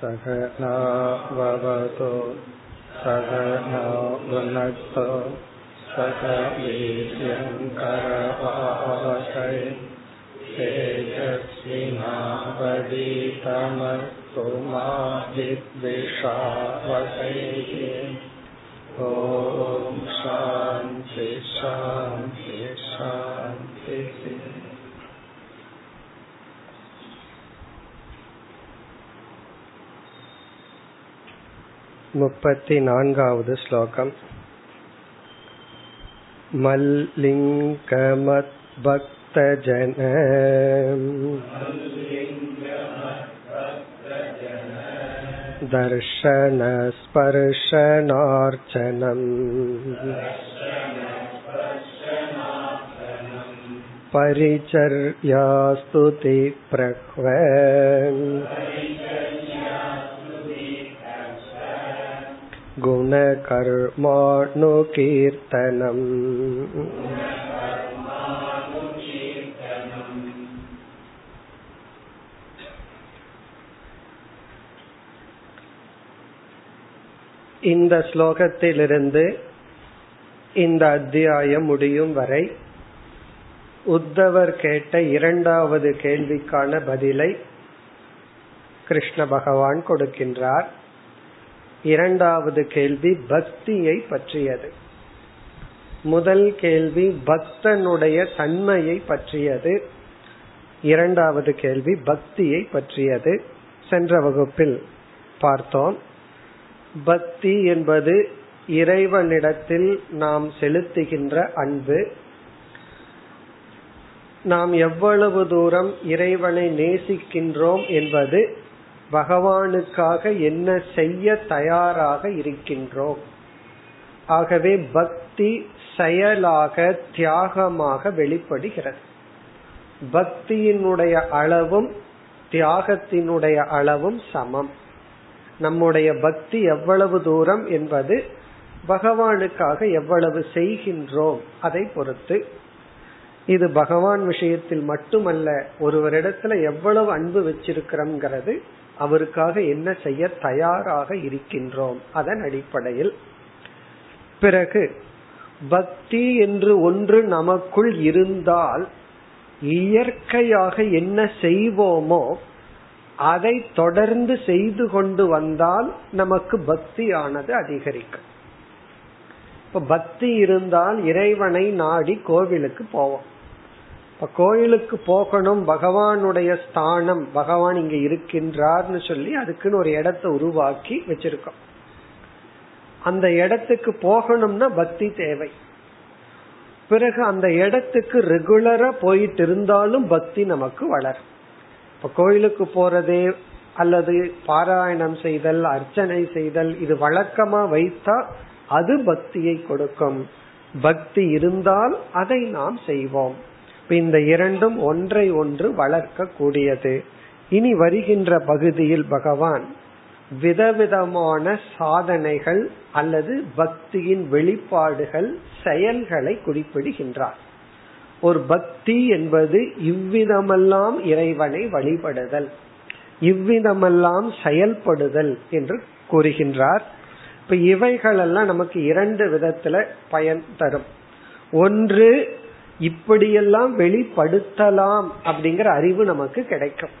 सहनाववतो सहना भुनक्तो सह वीर्यङ्करवावहै तेजस्विनावदीतमस्तु मा विद्विषावहैः ॐ शान्ति शान्ति शान्तिः मुपति नान्गावद् श्लोकम् मल्लिङ्गमद्भक्तजन दर्शनस्पर्शनार्चनम् परिचर्यास्तुतिप्रह्व गुणकर्माणुकीर्तनम् இந்த ஸ்லோகத்திலிருந்து இந்த அத்தியாயம் முடியும் வரை உத்தவர் கேட்ட இரண்டாவது கேள்விக்கான பதிலை கிருஷ்ண பகவான் கொடுக்கின்றார் இரண்டாவது கேள்வி பக்தியை பற்றியது. முதல் கேள்வி பக்தனுடைய தன்மையை பற்றியது. இரண்டாவது கேள்வி பக்தியை பற்றியது. சென்ற வகுப்பில் பார்த்தோம். பக்தி என்பது இறைவனிடத்தில் நாம் செலுத்துகின்ற அன்பு. நாம் எவ்வளவு தூரம் இறைவனை நேசிக்கின்றோம் என்பது பகவானுக்காக என்ன செய்ய தயாராக இருக்கின்றோம்? ஆகவே பக்தி செயலாக தியாகமாக வெளிப்படுகிறது. பக்தியினுடைய அளவும் தியாகத்தினுடைய அளவும் சமம். நம்முடைய பக்தி எவ்வளவு தூரம் என்பது பகவானுக்காக எவ்வளவு செய்கின்றோம் அதை பொறுத்து. இது பகவான் விஷயத்தில் மட்டுமல்ல ஒருவரிடத்துல எவ்வளவு அன்பு வச்சிருக்கிறோம்ங்கிறது அவருக்காக என்ன செய்ய தயாராக இருக்கின்றோம் அதன் அடிப்படையில். பிறகு பக்தி என்று ஒன்று நமக்குள் இருந்தால் இயற்கையாக என்ன செய்வோமோ அதை தொடர்ந்து செய்து கொண்டு வந்தால் நமக்கு பக்தியானது அதிகரிக்கும். இப்ப பக்தி இருந்தால் இறைவனை நாடி கோவிலுக்கு போவோம். இப்ப கோயிலுக்கு போகணும் பகவானுடைய ஸ்தானம் பகவான் இங்க இருக்கின்றார்னு சொல்லி அதுக்குன்னு ஒரு இடத்தை உருவாக்கி வச்சிருக்கோம். அந்த இடத்துக்கு போகணும்னா பக்தி தேவை. பிறகு அந்த இடத்துக்கு ரெகுலரா போயிட்டு இருந்தாலும் பக்தி நமக்கு வளரும். இப்ப கோயிலுக்கு போறதே அல்லது பாராயணம் செய்தல் அர்ச்சனை செய்தல் இது வழக்கமா வைத்தா அது பக்தியை கொடுக்கும். பக்தி இருந்தால் அதை நாம் செய்வோம். இந்த இரண்டும் ஒன்றை ஒன்று வளர்க்க கூடியது இனி வருகின்ற பகுதியில் பகவான் விதவிதமான சாதனைகள் அல்லது பக்தியின் வெளிப்பாடுகள் செயல்களை குறிப்பிடுகின்றார். ஒரு பக்தி என்பது இவ்விதமெல்லாம் இறைவனை வழிபடுதல் இவ்விதமெல்லாம் செயல்படுதல் என்று கூறுகின்றார். இப்ப இவைகளெல்லாம் நமக்கு இரண்டு விதத்துல பயன் தரும். ஒன்று இப்படியெல்லாம் வெளிப்படுத்தலாம் அப்படிங்கிற அறிவு நமக்கு கிடைக்கும்.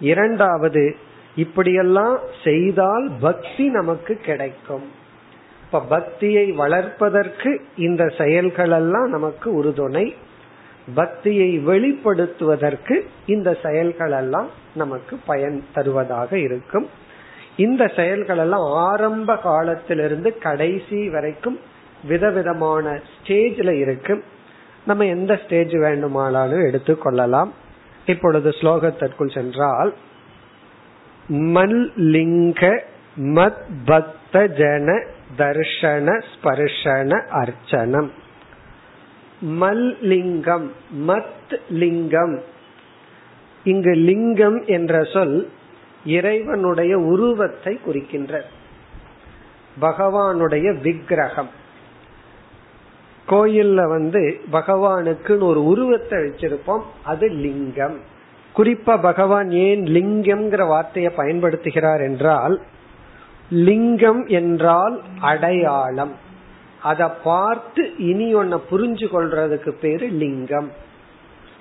இரண்டாவது இப்படியெல்லாம் செய்தால் பக்தி நமக்கு கிடைக்கும். இப்ப பக்தியை வளர்ப்பதற்கு இந்த செயல்கள் எல்லாம் நமக்கு உறுதுணை. பக்தியை வெளிப்படுத்துவதற்கு இந்த செயல்கள் எல்லாம் நமக்கு பயன் தருவதாக இருக்கும். இந்த செயல்கள் எல்லாம் ஆரம்ப காலத்திலிருந்து கடைசி வரைக்கும் விதவிதமான ஸ்டேஜ்ல இருக்கும். நம்ம எந்த ஸ்டேஜ் வேண்டுமானாலும் எடுத்துக்கொள்ளலாம் இப்பொழுது ஸ்லோகத்திற்குள் சென்றால் மல்லிங்க மத் பக்த ஜன தர்ஷன ஸ்பர்ஷன அர்ச்சனம். மல்லிங்கம் மத் லிங்கம். இங்கு லிங்கம் என்ற சொல் இறைவனுடைய உருவத்தை குறிக்கின்ற பகவானுடைய விக்கிரகம். கோயில்ல வந்து பகவானுக்குன்னு ஒரு உருவத்தை வச்சிருப்போம் அது லிங்கம். குறிப்பா பகவான் ஏன் லிங்கம்ங்கிற வார்த்தையை பயன்படுத்துகிறார் என்றால் லிங்கம் என்றால் அடையாளம். அதை பார்த்து இனி ஒன்ன புரிஞ்சு கொள்றதுக்கு பேரு லிங்கம்.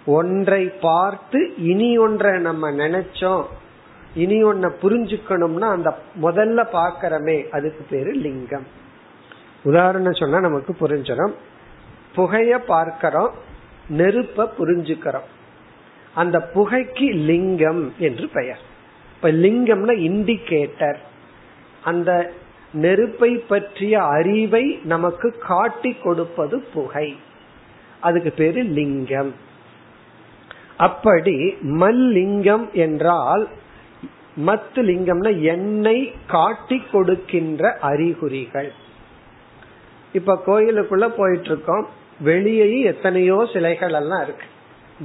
ஒன்றை பார்த்து இனி ஒன்றை நம்ம நினைச்சோம் இனி ஒன்ன புரிஞ்சுக்கணும்னா அந்த முதல்ல பாக்கிறமே அதுக்கு பேரு லிங்கம். உதாரணம் சொன்னா நமக்கு புரிஞ்சிடும். புகைய பார்க்கிறோம் நெருப்ப புரிஞ்சுக்கிறோம். அந்த புகைக்கு லிங்கம் என்று பெயர். இப்ப லிங்கம்னா இண்டிகேட்டர் அந்த நெருப்பை பற்றிய அறிவை நமக்கு காட்டி கொடுப்பது புகை. அதுக்கு பேரு லிங்கம். அப்படி மல்லிங்கம் என்றால் மத்து லிங்கம்னா எண்ணெய் காட்டி கொடுக்கின்ற அறிகுறிகள். இப்ப கோயிலுக்குள்ள போயிட்டு இருக்கோம். வெளியே எத்தனையோ சிலைகள் எல்லாம் இருக்கு.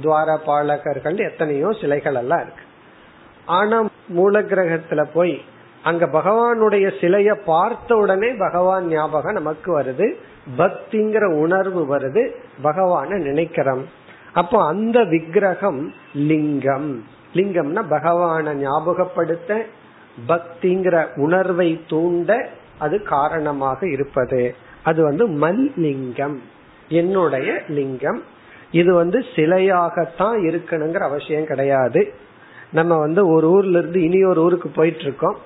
துவார பாலகர்கள் எத்தனையோ சிலைகள் எல்லாம் இருக்கு. ஆனா மூல கிரகத்துல போய் அங்க பகவானுடைய சிலைய பார்த்த உடனே பகவான் ஞாபகம் நமக்கு வருது. பக்திங்கிற உணர்வு வருது. பகவான நினைக்கிறோம். அப்போ அந்த விக்கிரகம் லிங்கம். லிங்கம்னா பகவான ஞாபகப்படுத்த பக்திங்கிற உணர்வை தூண்ட அது காரணமாக இருப்பது. அது வந்து மல்லிங்கம். என்னுடைய லிங்கம். இது வந்து சிலையாகத்தான் இருக்கணுங்கிற அவசியம் கிடையாது. நம்ம வந்து ஒரு ஊர்ல இருந்து இனி ஒரு ஊருக்கு போயிட்டு இருக்கோம்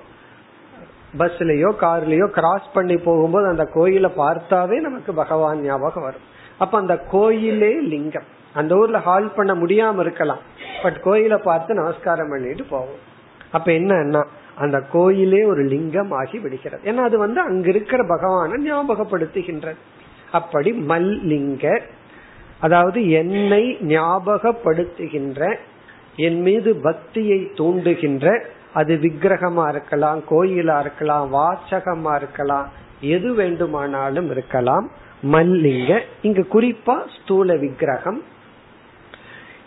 பஸ்லயோ கார்லயோ கிராஸ் பண்ணி போகும்போது அந்த கோயிலை பார்த்தாவே நமக்கு பகவான் ஞாபகம் வரும். அப்ப அந்த கோயிலே லிங்கம். அந்த ஊர்ல ஹால் பண்ண முடியாம இருக்கலாம். பட் கோயிலை பார்த்து நமஸ்காரம் பண்ணிட்டு போவோம். அப்ப என்னன்னா அந்த கோயிலே ஒரு லிங்கம் ஆகி விடுகிறது. ஏன்னா அது வந்து அங்க இருக்கிற பகவான ஞாபகப்படுத்துகின்றது. அப்படி மல்லிங்க அதாவது என்னை ஞாபகப்படுத்துகின்ற என் மீது பக்தியை தூண்டுகின்ற அது விக்கிரகமா இருக்கலாம் கோயிலா இருக்கலாம் வாசகமா இருக்கலாம் எது வேண்டுமானாலும் இருக்கலாம். மல்லிங்க இங்க குறிப்பா ஸ்தூல விக்கிரகம்.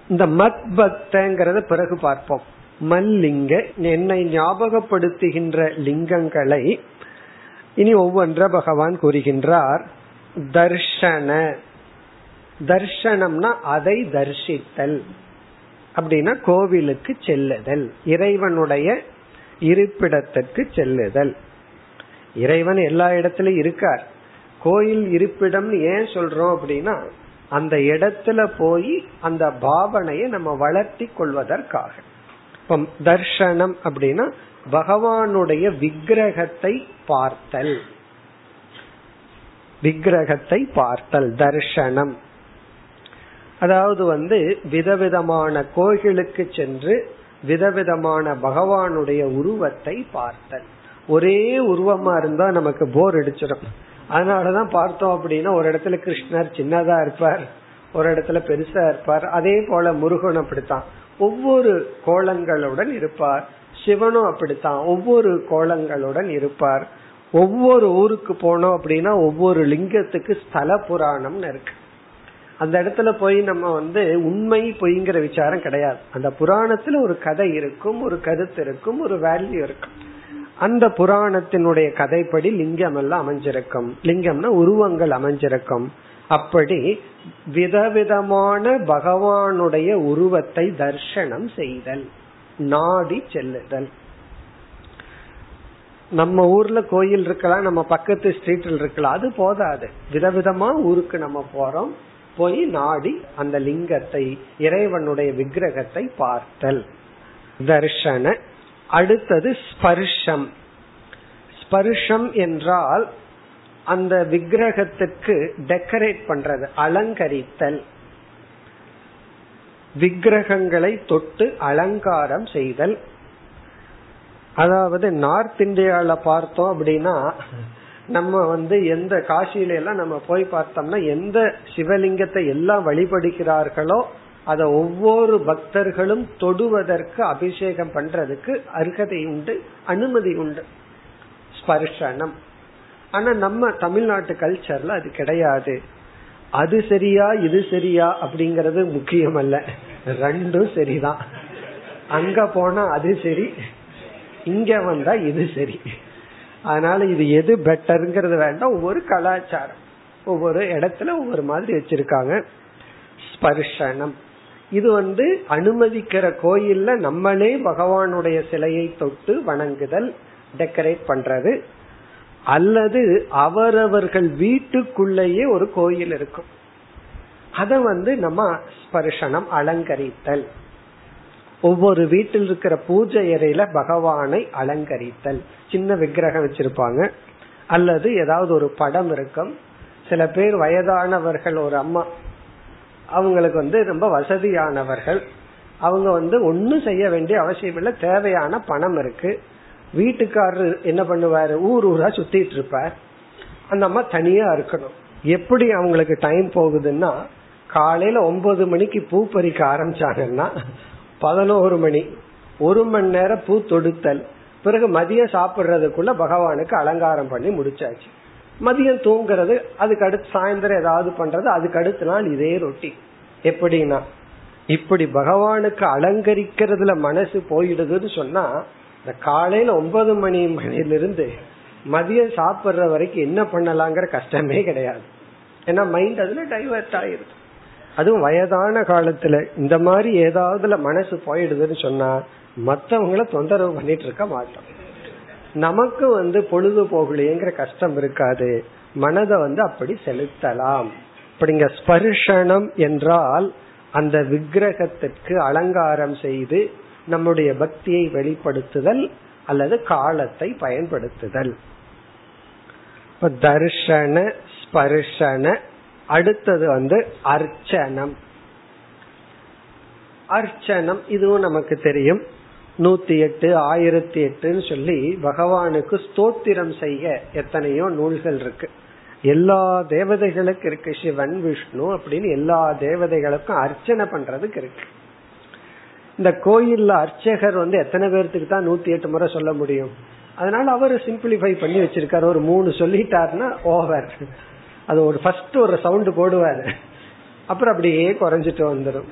இந்த மத் பக்தங்கிறத பிறகு பார்ப்போம். மல்லிங்க என்னை ஞாபகப்படுத்துகின்ற லிங்கங்களை இனி ஒவ்வொன்ற பகவான் கூறுகின்றார். தர்ஷன. தர்ஷனம்னா அதை தரிசித்தல். அப்படின்னா கோவிலுக்கு செல்லுதல். இறைவனுடைய இருப்பிடத்திற்கு செல்லுதல். இறைவன் எல்லா இடத்திலும் இருக்கார். கோயில் இருப்பிடம் ஏன் சொல்றோம் அப்படின்னா அந்த இடத்துல போய் அந்த பாவனையை நம்ம வளர்த்தி கொள்வதற்காக. இப்ப தர்ஷனம் அப்படின்னா பகவானுடைய விக்கிரகத்தை பார்த்தல். விக்கிரகத்தை பார்த்தல் தர்ஷனம் அதாவது வந்து விதவிதமான கோயிலுக்கு சென்று விதவிதமான பகவானுடைய உருவத்தை பார்த்தல். ஒரே உருவமா இருந்தா நமக்கு போர் அடிச்சிடும். அதனாலதான் பார்த்தோம் அப்படின்னா ஒரு இடத்துல கிருஷ்ணர் சின்னதா இருப்பார் ஒரு இடத்துல பெருசா இருப்பார். அதே போல முருகன் அப்படித்தான். ஒவ்வொரு கோலங்களுடன் இருப்பார் சிவனும் அப்படித்தான். ஒவ்வொரு கோலங்களுடன் இருப்பார். ஒவ்வொரு ஊருக்கு போனோம் அப்படின்னா ஒவ்வொரு லிங்கத்துக்கு ஸ்தல புராணம்னு இருக்கு. அந்த இடத்துல போய் நம்ம வந்து உண்மை பொய்ங்கிற விசாரம் கிடையாது. அந்த புராணத்துல ஒரு கதை இருக்கும் ஒரு கருத்து இருக்கும் ஒரு வேல்யூ இருக்கும். அந்த புராணத்தினுடைய கதைப்படி லிங்கம் எல்லாம் அமைஞ்சிருக்கும். லிங்கம்னா உருவங்கள் அமைஞ்சிருக்கும். அப்படி விதவிதமான பகவானுடைய உருவத்தை தர்ஷனம் செய்தல் நாடி செல்லுதல். நம்ம ஊர்ல கோயில் இருக்கலாம் நம்ம பக்கத்து ஸ்ட்ரீட்ல இருக்கலாம் அது போதாது. விதவிதமா ஊருக்கு நம்ம போறோம். போய் நாடி அந்த லிங்கத்தை இறைவனுடைய விக்கிரகத்தை பார்த்தல். தர்ஷன. அடுத்தது ஸ்பர்ஷம். ஸ்பர்ஷம் என்றால் அந்த விக்கிரகத்துக்கு டெக்கரேட் பண்றது அலங்கரித்தல். விக்கிரகங்களை தொட்டு அலங்காரம் செய்தல். அதாவது நார்த் இந்தியால பார்த்தோம் அப்படின்னா நம்ம வந்து எந்த காசியில எல்லாம் நம்ம போய் பார்த்தோம்னா எந்த சிவலிங்கத்தை எல்லாம் வழிபடுகிறார்களோ அத ஒவ்வொரு பக்தர்களும் தொடுவதற்கு அபிஷேகம் பண்றதுக்கு அருகதை உண்டு அனுமதி உண்டு. ஸ்பர்ஷனம். ஆனா நம்ம தமிழ்நாட்டு கல்ச்சர்ல அது கிடையாது. அது சரியா இது சரியா அப்படிங்கறது முக்கியம் அல்ல ரெண்டும் சரிதான். அங்க போனா அது சரி இங்க வந்தா இது சரி. அதனால இது எது பெட்டருங்கிறது வேண்டாம். ஒவ்வொரு கலாச்சாரம் ஒவ்வொரு இடத்துல ஒவ்வொரு மாதிரி வச்சிருக்காங்க. ஸ்பர்ஷனம். இது வந்து அனுமதிக்கிற கோயில்ல நம்மளே பகவானுடைய சிலையை தொட்டு வணங்குதல் டெக்கரேட் பண்றது. அல்லது அவரவர்கள் வீட்டுக்குள்ளேயே ஒரு கோயில் இருக்கும். அத வந்து நம்ம ஸ்பர்ஷனம் அலங்கரித்தல். ஒவ்வொரு வீட்டில் இருக்கிற பூஜை அறையில பகவானை அலங்கரித்தல். சின்ன விக்கிரகம் வச்சிருப்பாங்க. அல்லது ஏதாவது ஒரு படம் இருக்கும். சில பேர் வயதானவர்கள் ஒரு அம்மா அவங்களுக்கு வந்து ரொம்ப வசதியானவர்கள். அவங்க வந்து ஒன்னும் செய்ய வேண்டிய அவசியம் இல்லை. தேவையான பணம் இருக்கு. வீட்டுக்காரர் என்ன பண்ணுவாரு? ஊர் ஊரா சுத்திட்டு இருப்பார். அந்த அம்மா தனியா இருக்கணும். எப்படி அவங்களுக்கு டைம் போகுதுன்னா காலையில ஒன்பது மணிக்கு பூ பறிக்க ஆரம்பிச்சாங்கன்னா பதினோரு மணி. ஒரு மணி நேரம் பூ தொடுத்தல். பிறகு மதியம் சாப்பிடுறதுக்குள்ள பகவானுக்கு அலங்காரம் பண்ணி முடிச்சாச்சு. மதியம் தூங்குறது அதுக்கு அடுத்து சாயந்தரம் ஏதாவது பண்றது அதுக்கு அடுத்த நாள் இதே ரொட்டி எப்படின்னா இப்படி பகவானுக்கு அலங்கரிக்கிறதுல மனசு போயிடுதுன்னு சொன்னா இந்த காலையில ஒன்பது மணி மணிலிருந்து மதியம் சாப்பிடுற வரைக்கும் என்ன பண்ணலாங்கிற கஷ்டமே கிடையாது. ஏன்னா மைண்ட் அதுல டைவர்ட் ஆயிருது. அதுவும் வயதான காலத்துல இந்த மாதிரி ஏதாவதுல மனசு போயிடுதுன்னு சொன்னா மத்தவங்கள தொந்தரவு பண்ணிட்டு இருக்க மாட்டோம். நமக்கு வந்து பொழுது போகலையேங்கிற கஷ்டம் இருக்காது. மனதை வந்து அப்படி செலுத்தலாம். இப்படிங்க ஸ்பர்ஷனம் என்றால் அந்த விக்கிரகத்திற்கு அலங்காரம் செய்து நம்முடைய பக்தியை வெளிப்படுத்துதல் அல்லது காலத்தை பயன்படுத்துதல். தர்ஷன ஸ்பர்ஷன அடுத்தது வந்து அர்ச்சனம். அர்ச்சனம் இதுவும் நமக்கு தெரியும். நூத்தி எட்டு ஆயிரத்தி எட்டுன்னு சொல்லி பகவானுக்கு ஸ்தோத்திரம் செய்ய எத்தனையோ நூல்கள் இருக்கு. எல்லா தேவதைகளுக்கு இருக்கு. சிவன் விஷ்ணு அப்படின்னு எல்லா தேவதைகளுக்கும் அர்ச்சனை பண்றதுக்கு இருக்கு. இந்த கோயில்ல அர்ச்சகர் வந்து எத்தனை பேர்த்துக்கு தான் நூத்தி எட்டு முறை சொல்ல முடியும்? அதனால அவர் சிம்பிளிஃபை பண்ணி வச்சிருக்காரு. ஒரு மூணு சொல்லிட்டாருன்னா ஓவர் அது ஒரு ஃபர்ஸ்ட் ஒரு சவுண்ட் போடுவாரு. அப்புறம் அப்படியே குறைஞ்சிட்டு வந்துடும்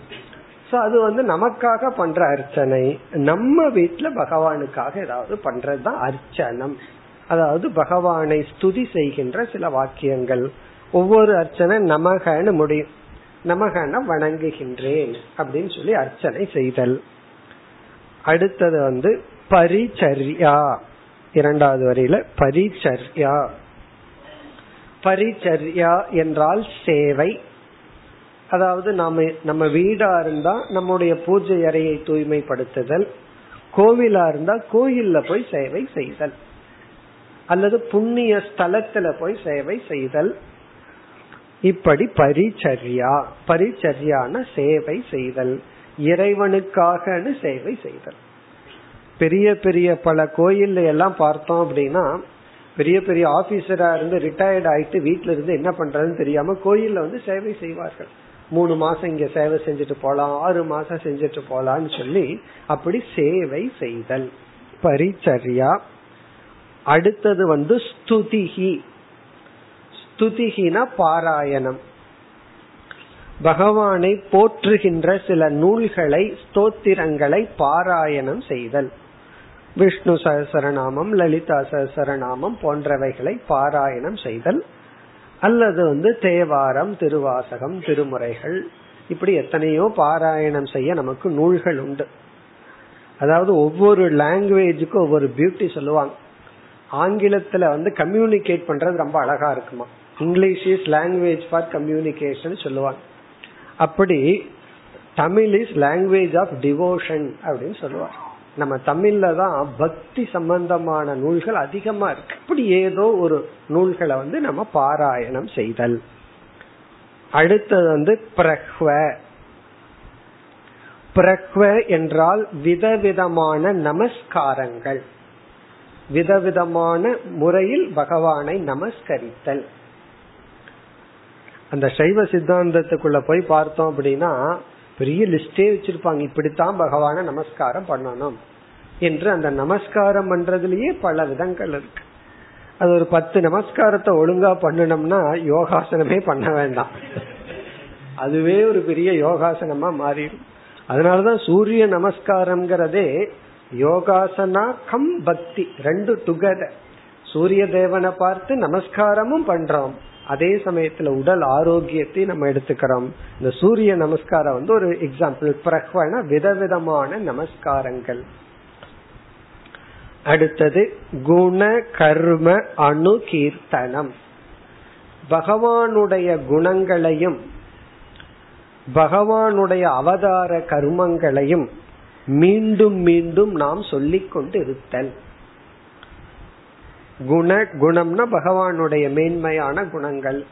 சோ அது வந்து நமக்காக பண்ற அர்ச்சனை. நம்ம வீட்டுல பகவானுக்காக ஏதாவது பண்றதுதான் அர்ச்சனம். அதாவது பகவானை ஸ்துதி செய்கின்ற சில வாக்கியங்கள். ஒவ்வொரு அர்ச்சனை நமகன்னு முடியும். நமகன வணங்குகின்றேன் அப்படின்னு சொல்லி அர்ச்சனை செய்தல். அடுத்தது வந்து பரிச்சர்யா. இரண்டாவது வரையில பரிச்சர்யா. பரிச்சர்யா என்றால் சேவை. அதாவது நாம நம்ம வீடா இருந்தா நம்முடைய பூஜை அறையை தூய்மைப்படுத்துதல். கோவிலா இருந்தா கோயில்ல போய் சேவை செய்தல். அல்லது புண்ணிய ஸ்தலத்துல போய் சேவை செய்தல். இப்படி பரிச்சர்யா பரிச்சர்யான சேவை செய்தல். இறைவனுக்காக சேவை செய்தல். பெரிய பெரிய பல கோயில்ல எல்லாம் பார்த்தோம் அப்படின்னா பெரிய பெரிய ஆபீசரா இருந்து ரிட்டையர்ட் ஆயிட்டு வீட்டுல இருந்து என்ன பண்றதுன்னு தெரியாம கோயில்ல வந்து சேவை செய்வார்கள். மூணு மாசம் இங்க சேவை செஞ்சுட்டு போலாம் ஆறு மாசம் செஞ்சுட்டு போலான்னு சொல்லி அப்படி சேவை செய்தல். பரிச்சரியா. அடுத்தது வந்து ஸ்துதிகி ஸ்துதிகினா பாராயணம். பகவானை போற்றுகின்ற சில நூல்களை ஸ்தோத்திரங்களை பாராயணம் செய்தல். விஷ்ணு சகசரநாமம் லலிதா சகசரநாமம் போன்றவைகளை பாராயணம் செய்தல் அல்லது வந்து தேவாரம் திருவாசகம் திருமுறைகள் இப்படி எத்தனையோ பாராயணம் செய்ய நமக்கு நூல்கள் உண்டு. அதாவது ஒவ்வொரு லாங்குவேஜுக்கும் ஒவ்வொரு பியூட்டி சொல்லுவாங்க. ஆங்கிலத்துல வந்து கம்யூனிகேட் பண்றது ரொம்ப அழகா இருக்குமா. English is language for communication சொல்லுவாங்க. அப்படி Tamil is language of devotion அப்படின்னு சொல்லுவாங்க. நம்ம தமிழ்ல தான் பக்தி சம்பந்தமான நூல்கள் அதிகமா இருக்கு. இப்படி ஏதோ ஒரு நூல்களை வந்து நம்ம பாராயணம் செய்தல். அடுத்தது வந்து பிரஹ்வ பிரஹ்வ என்றால் விதவிதமான நமஸ்காரங்கள். விதவிதமான முறையில் பகவானை நமஸ்கரித்தல். அந்த சைவ சித்தாந்தத்துக்குள்ள போய் பார்த்தோம் அப்படின்னா பெரிய லிஸ்டே வச்சிருப்பாங்க. இப்படித்தான் பகவான நமஸ்காரம் பண்ணணும் என்று அந்த நமஸ்காரம் பண்றதுலயே பல விதங்கள் இருக்கு. அது ஒரு பத்து நமஸ்காரத்தை ஒழுங்கா பண்ணணும்னா யோகாசனமே பண்ண வேண்டாம். அதுவே ஒரு பெரிய யோகாசனமா மாறிடும். அதனாலதான் சூரிய நமஸ்காரம்ங்கிறதே யோகாசனா கம் பக்தி ரெண்டு டுகெதர் சூரிய தேவனை பார்த்து நமஸ்காரமும் பண்றோம். அதே சமயத்துல உடல் ஆரோக்கியத்தை நம்ம எடுத்துக்கிறோம். இந்த சூரிய நமஸ்காரம் வந்து ஒரு எக்ஸாம்பிள் பிரஹ்வன விதவிதமான நமஸ்காரங்கள். அடுத்தது குண கர்ம அணுகீர்த்தனம். பகவானுடைய குணங்களையும் பகவானுடைய அவதார கர்மங்களையும் மீண்டும் மீண்டும் நாம் சொல்லிக் கொண்டு இருத்தல் குண குணம்னா பகவானுடைய மேன்மையான குணங்கள்.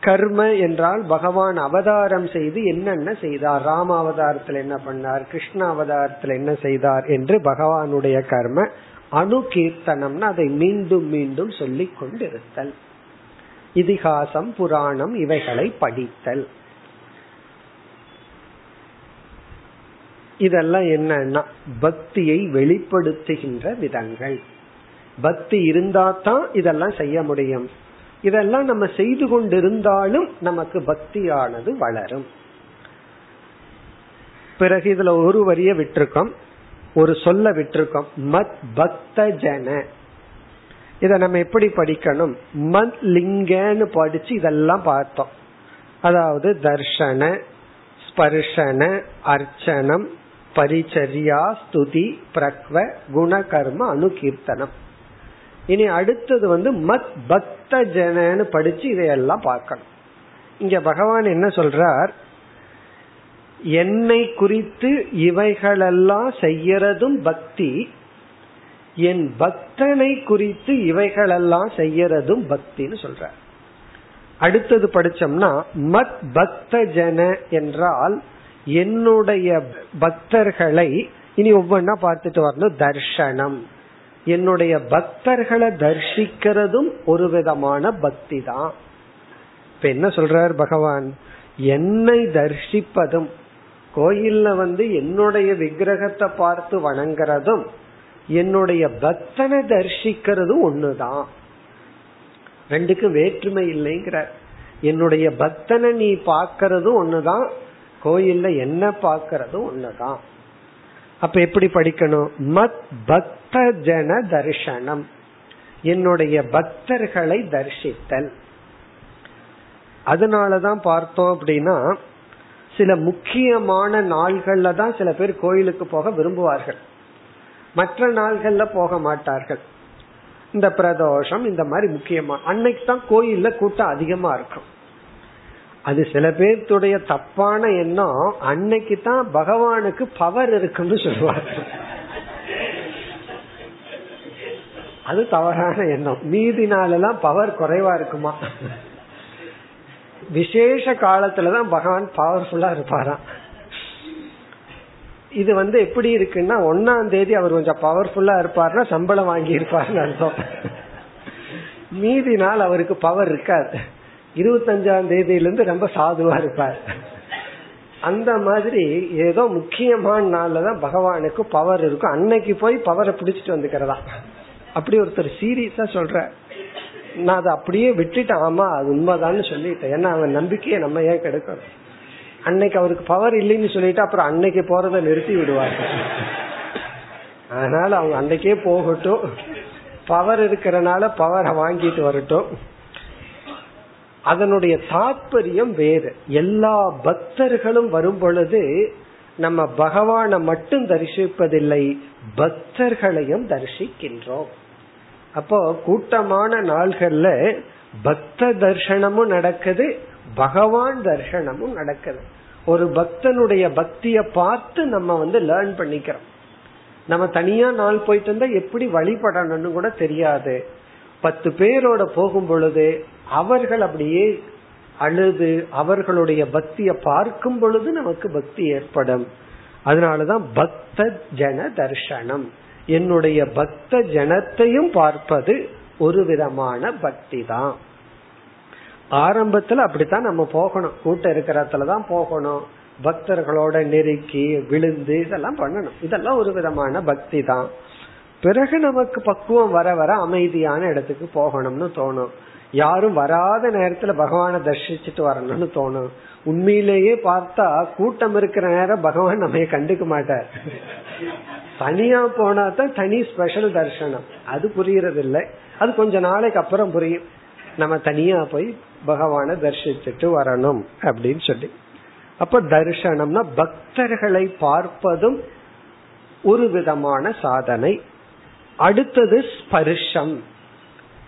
கர்ம என்றால் பகவான் அவதாரம் செய்து என்னென்ன செய்தார்? ராம அவதாரத்தில் என்ன பண்ணார்? கிருஷ்ண அவதாரத்தில் என்ன செய்தார்? என்று பகவானுடைய கர்ம அணுகீர்த்தனம்னா அதை மீண்டும் மீண்டும் சொல்லிக் கொண்டிருத்தல். இதிகாசம் புராணம் இவைகளை படித்தல். இதெல்லாம் என்னன்னா பக்தியை வெளிப்படுத்துகின்ற விதங்கள். பக்தி இருந்தா தான் இதெல்லாம் செய்ய முடியும். இதெல்லாம் நம்ம செய்து கொண்டிருந்தாலும் நமக்கு பக்தியானது வளரும். பிறகு இதுல ஒரு வரிய விட்டுருக்கோம். ஒரு சொல்ல விட்டிருக்கோம். மத் பக்த ஜன. இத நம்ம எப்படி படிக்கணும்? மத் லிங்கன்னு படிச்சு இதெல்லாம் பார்த்தோம். அதாவது தர்ஷன ஸ்பர்ஷன அர்ச்சனம் பரிச்சரியா ஸ்துதி பிரக்வ குணகர்ம அணுகீர்த்தனம் இனி அடுத்தது வந்து மத் பக்த ஜனன்னு படிச்சு இதையெல்லாம் பார்க்கணும். இங்க பகவான் என்ன சொல்றார்? என்னை குறித்து இவைகளெல்லாம் செய்யறதும் பக்தி என் பக்தனை குறித்து இவைகளெல்லாம் செய்யறதும் பக்தின்னு சொல்றார். அடுத்தது படிச்சோம்னா மத் பக்த ஜன என்றால் என்னுடைய பக்தர்களை இனி ஒவ்வொன்னா பார்த்துட்டு வரணும் தர்ஷனம். என்னுடைய பக்தர்களை தர்ஷிக்கிறதும் ஒரு விதமான பக்தி தான் இப்ப என்ன சொல்றார் பகவான்? என்னை தர்ஷிப்பதும் கோயில்ல வந்து என்னுடைய விக்கிரகத்தை பார்த்து வணங்குறதும் என்னுடைய பக்தனை தர்ஷிக்கிறதும் ஒண்ணுதான். ரெண்டுக்கும் வேற்றுமை இல்லைங்கிற என்னுடைய பக்தனை நீ பாக்கிறதும் ஒண்ணுதான் கோயில்ல என்ன பாக்கிறதும் ஒண்ணுதான். அப்ப எப்படி படிக்கணும்? மத் பக்த ஜன தர்ஷனம் என்னுடைய பக்தர்களை தரிசித்தல். அதனாலதான் பார்த்தோம் அப்படின்னா சில முக்கியமான நாள்கள்ல தான் சில பேர் கோயிலுக்கு போக விரும்புவார்கள். மற்ற நாள்கள்ல போக மாட்டார்கள். இந்த பிரதோஷம் இந்த மாதிரி முக்கியமா அன்னைக்கு தான் கோயில்ல கூட்டம் அதிகமா இருக்கும். அது சில பேர்த்துடைய தப்பான எண்ணம் அன்னைக்கு தான் பகவானுக்கு பவர் இருக்குன்னு சொல்லுவாங்க அது தவறான எண்ணம். மீதி நாளெல்லாம் பவர் குறைவா இருக்குமா? விசேஷ காலத்துலதான் பகவான் பவர்ஃபுல்லா இருப்பாராம். இது வந்து எப்படி இருக்குன்னா ஒன்னாம் தேதி அவர் கொஞ்சம் பவர்ஃபுல்லா இருப்பார்னா சம்பளம் வாங்கி இருப்பாருன்னு அர்த்தம். மீதி நாள் அவருக்கு பவர் இருக்காது. இருபத்தஞ்சாம் தேதியிலிருந்து ரொம்ப சாதுவா இருப்பார். அந்த மாதிரி ஏதோ முக்கியமான நாள்ல தான் பகவானுக்கு பவர் இருக்கும். அன்னைக்கு போய் பவரை பிடிச்சிட்டு வந்துக்கிறதா. அப்படி ஒருத்தர் சீரியஸா சொல்ற. நான் அதை அப்படியே விட்டுட்டேன். ஆமா அது உண்மைதான்னு சொல்லிட்டேன். ஏன்னா அவன் நம்பிக்கையை நம்ம ஏன் கெடுக்கணும்? அன்னைக்கு அவருக்கு பவர் இல்லைன்னு சொல்லிட்டு அப்புறம் அன்னைக்கு போறதை நிறுத்தி விடுவாங்க அதனால அவங்க அன்னைக்கே போகட்டும். பவர் இருக்கிறனால பவரை வாங்கிட்டு வரட்டும். அதனுடைய தாற்பயம் வேறு. எல்லா பக்தர்களும் வரும் பொழுது நம்ம பகவானை மட்டும் தரிசிப்பதில்லை பக்தர்களையும் தரிசிக்கின்றோம். அப்போ கூட்டமான நாள்கள்ல பக்த தர்ஷனமும் நடக்குது பகவான் தர்ஷனமும் நடக்குது. ஒரு பக்தனுடைய பக்திய பார்த்து நம்ம வந்து லேர்ன் பண்ணிக்கிறோம். நம்ம தனியா நாள் போயிட்டு இருந்தா எப்படி வழிபடணும்னு கூட தெரியாது. பத்து பேரோட போகும் பொழுது அவர்கள் அப்படியே அழுது அவர்களுடைய பக்திய பார்க்கும் பொழுது நமக்கு பக்தி ஏற்படும். அதனாலதான் பக்த ஜன தர்ஷனம். என்னுடைய பக்த ஜனத்தையும் பார்ப்பது ஒரு விதமான பக்தி தான் ஆரம்பத்துல அப்படித்தான் நம்ம போகணும். கூட்டம் இருக்கிற தான் போகணும். பக்தர்களோட நெருக்கி விழுந்து இதெல்லாம் பண்ணணும். இதெல்லாம் ஒரு விதமான பக்தி தான் பிறகு நமக்கு பக்குவம் வர வர அமைதியான இடத்துக்கு போகணும்னு தோணும். யாரும் வராத நேரத்துல பகவானை தர்சிச்சுட்டு வரணும்னு தோணும். உண்மையிலேயே பார்த்தா கூட்டம் இருக்கிற நேரம் பகவான் நம்ம கண்டுக்க மாட்டார். தனியா போனா தான் தனி ஸ்பெஷல் தர்சனம். அது புரியறது இல்லை அது கொஞ்ச நாளைக்கு அப்புறம் புரியும். நம்ம தனியா போய் பகவானை தரிசிச்சுட்டு வரணும் அப்படின்னு சொல்லி. அப்ப தரிசனம்னா பக்தர்களை பார்ப்பதும் ஒரு விதமான சாதனை. அடுத்தது ஸ்பர்ஷம்.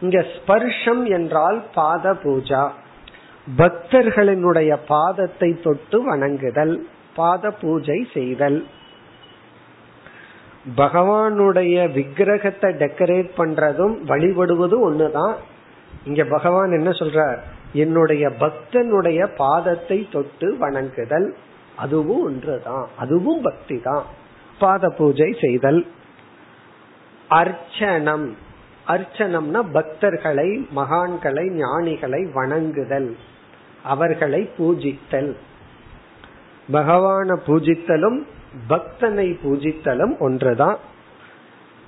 இங்க ஸ்பர்ஷம் என்றால் பாத பூஜா. பக்தர்களினுடைய பாதத்தை தொட்டு வணங்குதல் பாத பூஜை செய்தல். பகவானுடைய விக்கிரகத்தை டெக்கரேட் பண்றதும் வழிபடுவதும் ஒண்ணுதான். இங்க பகவான் என்ன சொல்றார்? என்னுடைய பக்தனுடைய பாதத்தை தொட்டு வணங்குதல். அதுவும் ஒன்றுதான். அதுவும் பக்தி தான் பாத பூஜை செய்தல். அர்ச்சனம். அர்ச்சனம்னா பக்தர்களை மகான்களை ஞானிகளை வணங்குதல். அவர்களை பூஜித்தல். பகவான பூஜித்தலும் பக்தனை பூஜித்தலும் ஒன்றுதான்.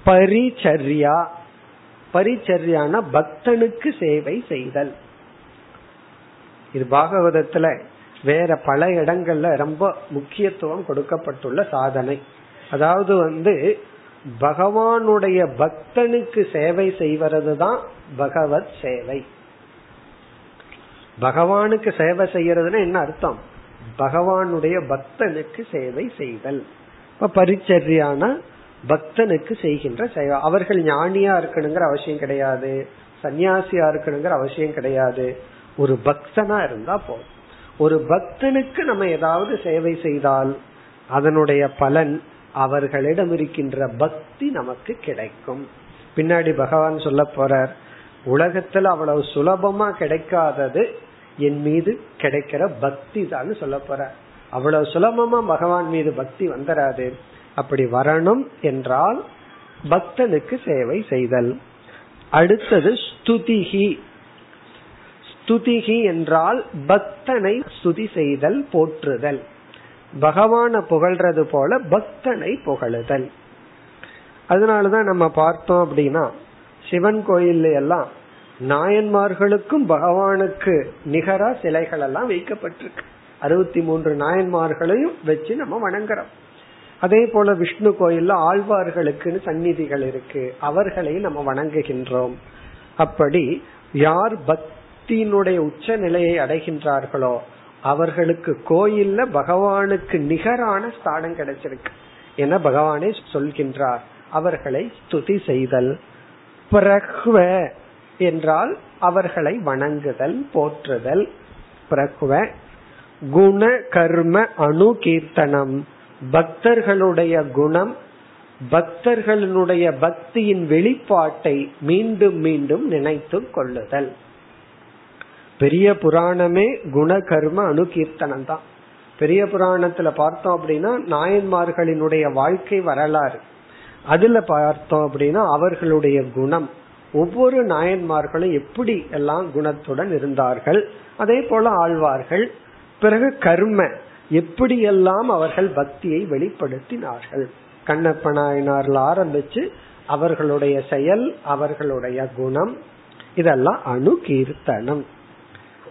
பரிச்சர்யா. பரிச்சர்யான பக்தனுக்கு சேவை செய்தல். இது பாகவதத்துல வேற பல இடங்கள்ல ரொம்ப முக்கியத்துவம் கொடுக்கப்பட்டுள்ள சாதனை. அதாவது வந்து பகவானுடைய பக்தனுக்கு சேவை செய்வது தான் பகவத் சேவை. பகவானுக்கு சேவை செய்யறதுன்னா என்ன அர்த்தம்? பகவானுடைய பக்தனுக்கு சேவை செய்தல். இப்ப பரிச்சரியான பக்தனுக்கு செய்கின்ற சேவை. அவர்கள் ஞானியா இருக்கணுங்கிற அவசியம் கிடையாது. சன்னியாசியா இருக்கணுங்கிற அவசியம் கிடையாது. ஒரு பக்தனா இருந்தா போதும். ஒரு பக்தனுக்கு நம்ம ஏதாவது சேவை செய்தால் அதனுடைய பலன் அவர்களிடம் இருக்கின்ற பக்தி நமக்கு கிடைக்கும். பின்னாடி பகவான் சொல்ல போறார் உலகத்துல அவ்வளவு சுலபமா கிடைக்காதது என் மீது கிடைக்கிற பக்தி தான் சொல்ல போற அவ்வளவு சுலபமா பகவான் மீது பக்தி வந்துடாது அப்படி வரணும் என்றால் பக்தனுக்கு சேவை செய்தல். அடுத்தது ஸ்துதிகி ஸ்துதிகி என்றால் பக்தனை ஸ்துதி செய்தல் போற்றுதல். பகவான புகழ்றது போல பக்தனை புகழுதல். அதனாலதான் நம்ம பார்த்தோம் அப்படின்னா சிவன் கோயில் எல்லாம் நாயன்மார்களுக்கும் பகவானுக்கு நிகரா சிலைகள் எல்லாம் வைக்கப்பட்டிருக்கு. அறுபத்தி மூன்று நாயன்மார்களையும் வச்சு நம்ம வணங்குறோம். அதே போல விஷ்ணு கோயில்ல ஆழ்வார்களுக்குன்னு சந்நிதிகள் இருக்கு. அவர்களையும் நம்ம வணங்குகின்றோம். அப்படி யார் பக்தியினுடைய உச்ச நிலையை அடைகின்றார்களோ அவர்களுக்கு கோயில்ல பகவானுக்கு நிகரான ஸ்தானம் கிடைச்சிருக்கு. என பகவானே சொல்கின்றார் அவர்களை ஸ்துதி செய்தல் பிரக்வ என்றால் அவர்களை வணங்குதல் போற்றுதல் பிரக்வ குண கர்ம அணு கீர்த்தனம் பக்தர்களுடைய குணம் பக்தர்களுடைய பக்தியின் வெளிப்பாட்டை மீண்டும் மீண்டும் நினைத்து கொள்ளுதல். பெரிய புராணமே குணகர்ம அணுகீர்த்தனம் தான் பெரிய புராணத்துல பார்த்தோம் அப்படின்னா நாயன்மார்களினுடைய வாழ்க்கை வரலாறு. அதுல பார்த்தோம் அப்படின்னா அவர்களுடைய குணம். ஒவ்வொரு நாயன்மார்களும் எப்படி எல்லாம் குணத்துடன் இருந்தார்கள்? அதே போல ஆழ்வார்கள். பிறகு கர்ம எப்படியெல்லாம் அவர்கள் பக்தியை வெளிப்படுத்தினார்கள்? கண்ணப்ப நாயனார்ல ஆரம்பிச்சு அவர்களுடைய செயல் அவர்களுடைய குணம் இதெல்லாம் அணுகீர்த்தனம்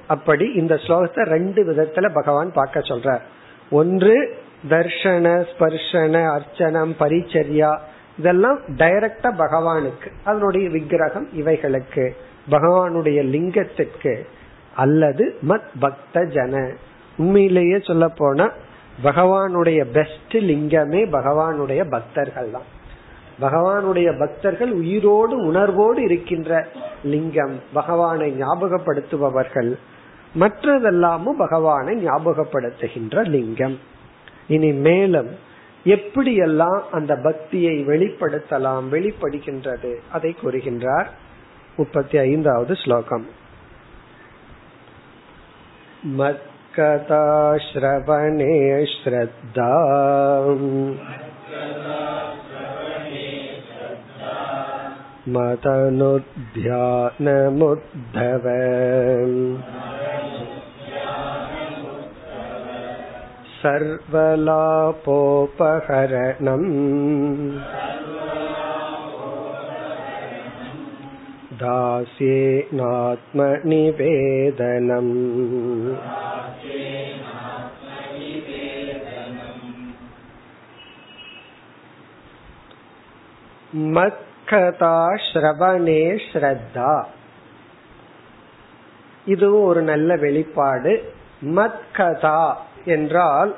அப்படி இந்த ஸ்லோகத்தை ரெண்டு விதத்துல பகவான் பார்க்க சொல்றார். ஒன்று தர்ஷன ஸ்பர்ஷன அர்ச்சனம் பரிச்சரியா இதெல்லாம் டைரக்டா பகவானுக்கு அதனுடைய விக்கிரகம் இவைகளுக்கு பகவானுடைய லிங்கத்திற்கு அல்லது மத் பக்த ஜன உண்மையிலேயே சொல்ல போனா பகவானுடைய பெஸ்ட் லிங்கமே பகவானுடைய பக்தர்கள் தான். பகவானுடைய பக்தர்கள் உயிரோடு உணர்வோடு இருக்கின்ற லிங்கம் பகவானை ஞாபகப்படுத்துபவர்கள் மற்றதெல்லாமும் பகவானை ஞாபகப்படுத்துகின்ற லிங்கம். இனி மேலும் எப்படியெல்லாம் அந்த பக்தியை வெளிப்படுத்தலாம் வெளிப்படுகின்றது அதை கூறுகின்றார் முப்பத்தி ஐந்தாவது ஸ்லோகம். மத்கதா ஸ்ரவணே ஸ்ரத்தா मदनुध्यानमुद्धव सर्वलापोपहरणम् दास्येनात्मनिवेदनम् மத்கதா ஸ்ரவணே ஸ்ரத்தா இதுவும் ஒரு நல்ல வெளிப்பாடு மத் கதா என்றால்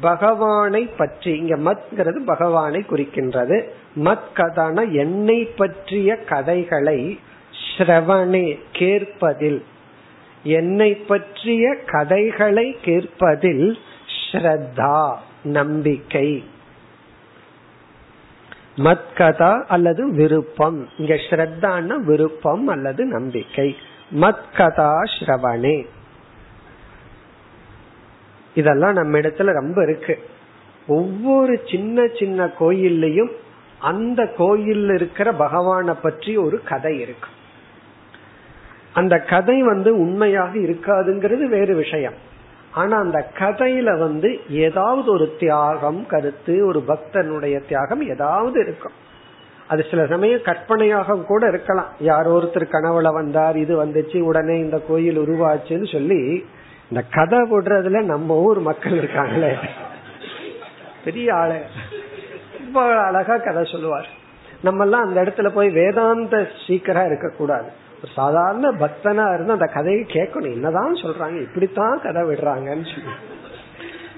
பகவானை பற்றி இங்க மத்ங்கிறது பகவானை குறிக்கின்றது. மத் கதான என்னை பற்றிய கதைகளை ஸ்ரவணே கேட்பதில் என்னை பற்றிய கதைகளை கேட்பதில் ஸ்ரத்தா நம்பிக்கை. மத்கதா அல்லது விருப்பம். இங்க ஸ்ரத்தான விருப்பம் அல்லது நம்பிக்கை. மத்கதா ஸ்ரவணே. இதெல்லாம் நம்ம இடத்துல ரொம்ப இருக்கு. ஒவ்வொரு சின்ன சின்ன கோயில்லையும் அந்த கோயில்ல இருக்கிற பகவானை பற்றி ஒரு கதை இருக்கு. அந்த கதை வந்து உண்மையாக இருக்காதுங்கிறது வேறு விஷயம். ஆனா அந்த கதையில வந்து ஏதாவது ஒரு தியாகம் கருத்து ஒரு பக்தனுடைய தியாகம் ஏதாவது இருக்கும். அது சில சமயம் கற்பனையாக கூட இருக்கலாம். யாரோ ஒருத்தர் கனவுல வந்தார் இது வந்துச்சு உடனே இந்த கோயில் உருவாச்சுன்னு சொல்லி இந்த கதை விடுறதுல நம்ம ஊர் மக்கள் இருக்காங்களே. பெரிய ஆளு. ரொம்ப அழகா கதை சொல்லுவார். நம்ம எல்லாம் அந்த இடத்துல போய் வேதாந்த சீக்கரா இருக்க கூடாது சாதாரண பக்தனா இருந்து அந்த கதையை கேட்கணும். என்னதான் சொல்றாங்க? இப்படித்தான் கதை விடுறாங்கன்னு சொல்லி.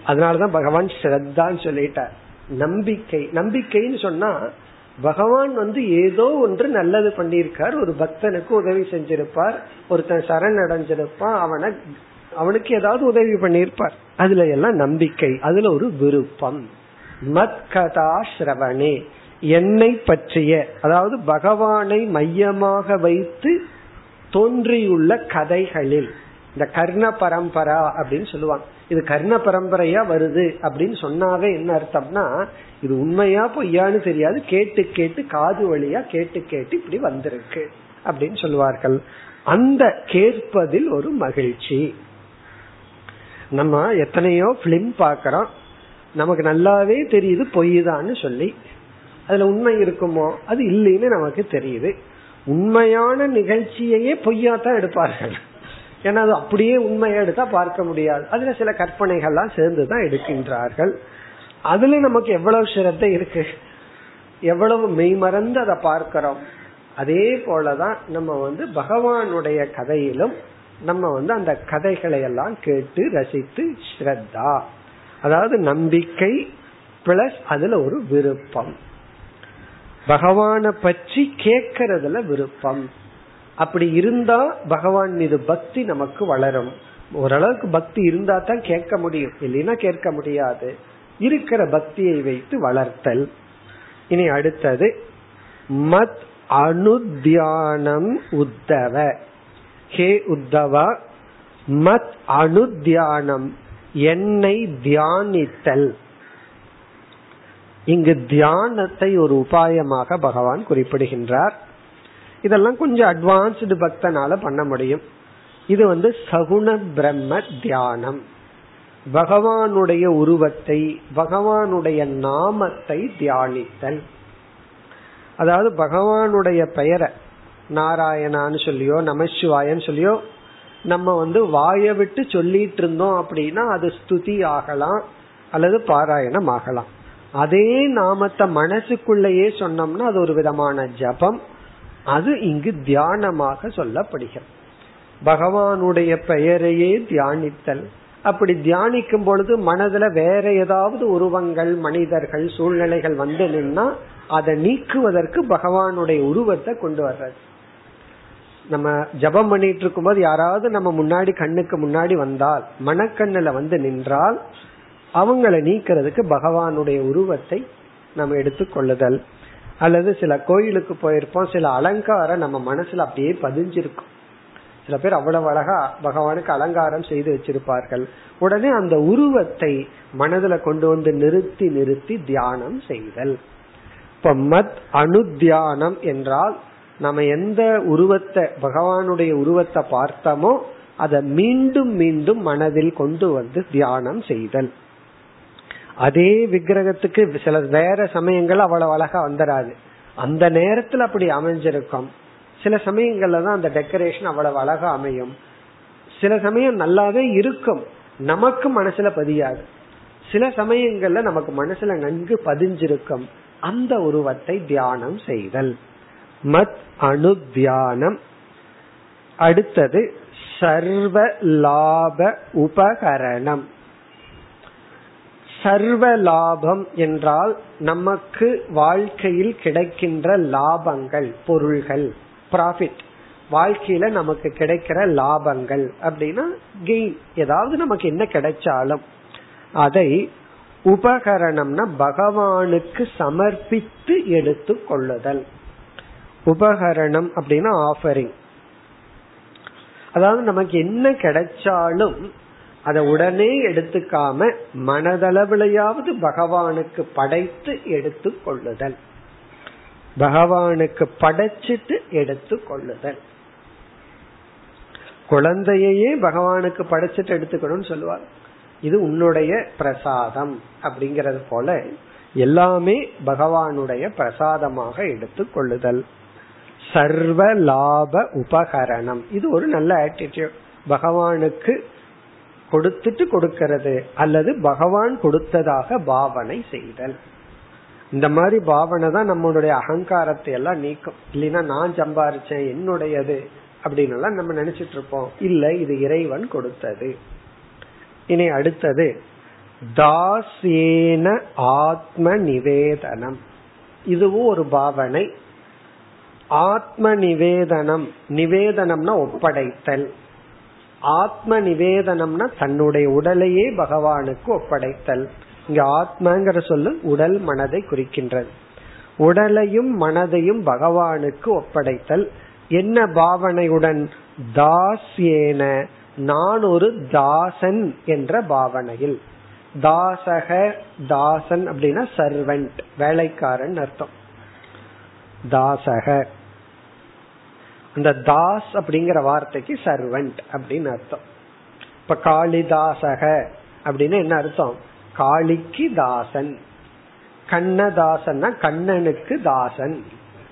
அதனாலதான் பகவான் ஸ்ரத்தான்னு சொல்லிட்டார். நம்பிக்கை. நம்பிக்கைன்னு சொன்னா பகவான் வந்து ஏதோ ஒன்று நல்லது பண்ணியிருக்கார். ஒரு பக்தனுக்கு உதவி செஞ்சிருப்பார். ஒருத்தன் சரண் அடைஞ்சிருப்பான். அவனை அவனுக்கு ஏதாவது உதவி பண்ணியிருப்பார். அதுல எல்லாம் நம்பிக்கை. அதுல ஒரு விருப்பம். மத் கதா ஸ்ரவணே. என்னை பற்றிய அதாவது பகவானை மையமாக வைத்து தோன்றியுள்ள கதைகளில். இந்த கர்ண பரம்பரா அப்படின்னு சொல்லுவாங்க. இது கர்ண பரம்பரையா வருது அப்படின்னு சொன்னாவே என்ன அர்த்தம்னா இது உண்மையா பொய்யான்னு தெரியாது. கேட்டு கேட்டு காது வழியா கேட்டு கேட்டு இப்படி வந்திருக்கு அப்படின்னு சொல்லுவார்கள். அந்த கேட்பதில் ஒரு மகிழ்ச்சி. நம்ம எத்தனையோ பிலிம் பாக்கிறோம் நமக்கு நல்லாவே தெரியுது பொய்தான்னு சொல்லி. அதுல உண்மை இருக்குமோ அது இல்லைன்னு நமக்கு தெரியுது. உண்மையான நிகழ்ச்சியையே பொய்யா தான் எடுப்பார்கள். ஏன்னா அது அப்படியே உண்மையா எடுத்தா பார்க்க முடியாது. அதுல சில கற்பனைகள்லாம் சேர்ந்துதான் எடுக்கின்றார்கள். அதுல நமக்கு எவ்வளவு சிரத்தை இருக்கு? எவ்வளவு மெய்மறந்து அதை பார்க்கிறோம்? அதே போலதான் நம்ம வந்து பகவானுடைய கதையிலும் நம்ம வந்து அந்த கதைகளை எல்லாம் கேட்டு ரசித்து ஸ்ரத்தா. அதாவது நம்பிக்கை பிளஸ் அதுல ஒரு விருப்பம். பகவான பற்றி கேட்கறதுல விருப்பம். அப்படி இருந்தா பகவான் மீது பக்தி நமக்கு வளரும். ஓரளவுக்கு பக்தி இருந்தா தான் கேட்க முடியும். இல்லைன்னா கேட்க முடியாது. இருக்கிற பக்தியை வைத்து வளர்த்தல். இனி அடுத்தது மத் அனுத்தியானம் உத்தவ. ஹே உத்தவா மத் அனுத்தியானம் என்னை தியானித்தல். இங்கு தியானத்தை ஒரு உபாயமாக பகவான் குறிப்பிடுகின்றார். இதெல்லாம் கொஞ்சம் அட்வான்ஸ்டு பக்தனால பண்ண முடியும். இது வந்து சகுண பிரம்ம தியானம். பகவானுடைய உருவத்தை பகவானுடைய நாமத்தை தியானித்தல். அதாவது பகவானுடைய பெயரை நாராயணான்னு சொல்லியோ நமசிவாயன்னு சொல்லியோ நம்ம வந்து வாய விட்டு சொல்லிட்டு இருந்தோம் அப்படின்னா அது ஸ்துதி ஆகலாம் அல்லது பாராயணம் ஆகலாம். அதே நாமத்தை மனசுக்குள்ளேயே சொன்னோம்னா அது ஒரு விதமான ஜபம். அது இங்கு தியானமாக சொல்லப்படுகிறது. பகவானுடைய பெயரையே தியானித்தல். அப்படி தியானிக்கும் பொழுது மனதுல வேற ஏதாவது உருவங்கள் மனிதர்கள் சூழ்நிலைகள் வந்து நின்னா அதை நீக்குவதற்கு பகவானுடைய உருவத்தை கொண்டு வர்றது. நம்ம ஜபம் பண்ணிட்டு இருக்கும் போது யாராவது நம்ம முன்னாடி கண்ணுக்கு முன்னாடி வந்தால் மனக்கண்ணுல வந்து நின்றால் அவங்களை நீக்கிறதுக்கு பகவானுடைய உருவத்தை நம்ம எடுத்துக்கொள்ளுதல் அல்லது சில கோயிலுக்கு போயிருப்போம் சில அலங்காரம் நம்ம மனசுல அப்படியே பதிஞ்சிருக்கும். சில பேர் அவ்வளவு அழகா பகவானுக்கு அலங்காரம் செய்து வச்சிருப்பார்கள். உடனே அந்த உருவத்தை மனதுல கொண்டு வந்து நிறுத்தி நிறுத்தி தியானம் செய்தல். இப்ப மத் அனுத்தியானம் என்றால் நம்ம எந்த உருவத்தை பகவானுடைய உருவத்தை பார்த்தோமோ அதை மீண்டும் மீண்டும் மனதில் கொண்டு வந்து தியானம் செய்தல். அதே விக்கிரகத்துக்கு சில வேற சமயங்கள் அவ்வளவு அழகா வந்துடாது அந்த நேரத்துல அப்படி அமைஞ்சிருக்கும். சில சமயங்கள்ல தான் அந்த டெக்கரேஷன் அவ்வளவு அழகா அமையும். சில சமயம் நல்லாவே இருக்கும். நமக்கு மனசுல பதியாது. சில சமயங்கள்ல நமக்கு மனசுல நன்கு பதிஞ்சிருக்கும். அந்த உருவத்தை தியானம் செய்தல். மத் அனுத்தியானம் அடுத்தது சர்வ லாப உபகரணம். சர்வ லாபம் என்றால் நமக்கு வாழ்க்கையில் கிடைக்கின்ற லாபங்கள் பொருள்கள் ப்ராஃபிட் வாழ்க்கையில நமக்கு கிடைக்கிற லாபங்கள் அப்படின்னா கெயின் ஏதாவது நமக்கு என்ன கிடைச்சாலும். அதை உபகரணம்னா பகவானுக்கு சமர்ப்பித்து எடுத்து கொள்ளுதல். உபகரணம் அப்படின்னா ஆஃபரிங் அதாவது நமக்கு என்ன கிடைச்சாலும் அதை உடனே எடுத்துக்காம மனதளவிலையாவது பகவானுக்கு படைத்து எடுத்து கொள்ளுதல். பகவானுக்கு படைச்சிட்டு எடுத்து கொள்ளுதல். குழந்தையே பகவானுக்கு படைச்சிட்டு எடுத்துக்கணும்னு சொல்லுவார். இது உன்னுடைய பிரசாதம் அப்படிங்கறது போல எல்லாமே பகவானுடைய பிரசாதமாக எடுத்து கொள்ளுதல். சர்வ லாப உபகரணம். இது ஒரு நல்ல ஆட்டிடியூட் பகவானுக்கு கொடுத்துட்டு கொடுக்கிறது அல்லது பகவான் கொடுத்ததாக பாவனை செய்தல். இந்த மாதிரி பாவனை தான் நம்மளுடைய அகங்காரத்தை எல்லாம் நீக்கும். இல்லைன்னா நான் சம்பாரிச்சேன் என்னுடையது அப்படின்னு எல்லாம் நம்ம நினைச்சிட்டு இருப்போம். இல்ல இது இறைவன் கொடுத்தது. இனி அடுத்தது தாசேன ஆத்ம நிவேதனம். இதுவும் ஒரு பாவனை. ஆத்ம நிவேதனம் நிவேதனம்னா ஒப்படைத்தல். ஆத்ம நிவேதனம்னா தன்னுடைய உடலையே பகவானுக்கு ஒப்படைத்தல். இங்க ஆத்மங்கிற சொல்லு உடல் மனதை குறிக்கின்றது. உடலையும் மனதையும் பகவானுக்கு ஒப்படைத்தல். என்ன பாவனையுடன்? தாஸ்யேன நான் ஒரு தாசன் என்ற பாவனையில். தாசக தாசன் அப்படின்னா சர்வெண்ட் வேலைக்காரன் அர்த்தம். தாசக. அந்த தாஸ் அப்படிங்கிற வார்த்தைக்கு சர்வன்ட் அப்படின்னு அர்த்தம். இப்ப காளிதாசக அப்படின்னு என்ன அர்த்தம்? காளிக்கு தாசன். கண்ணதாசன்னா கண்ணனுக்கு தாசன்.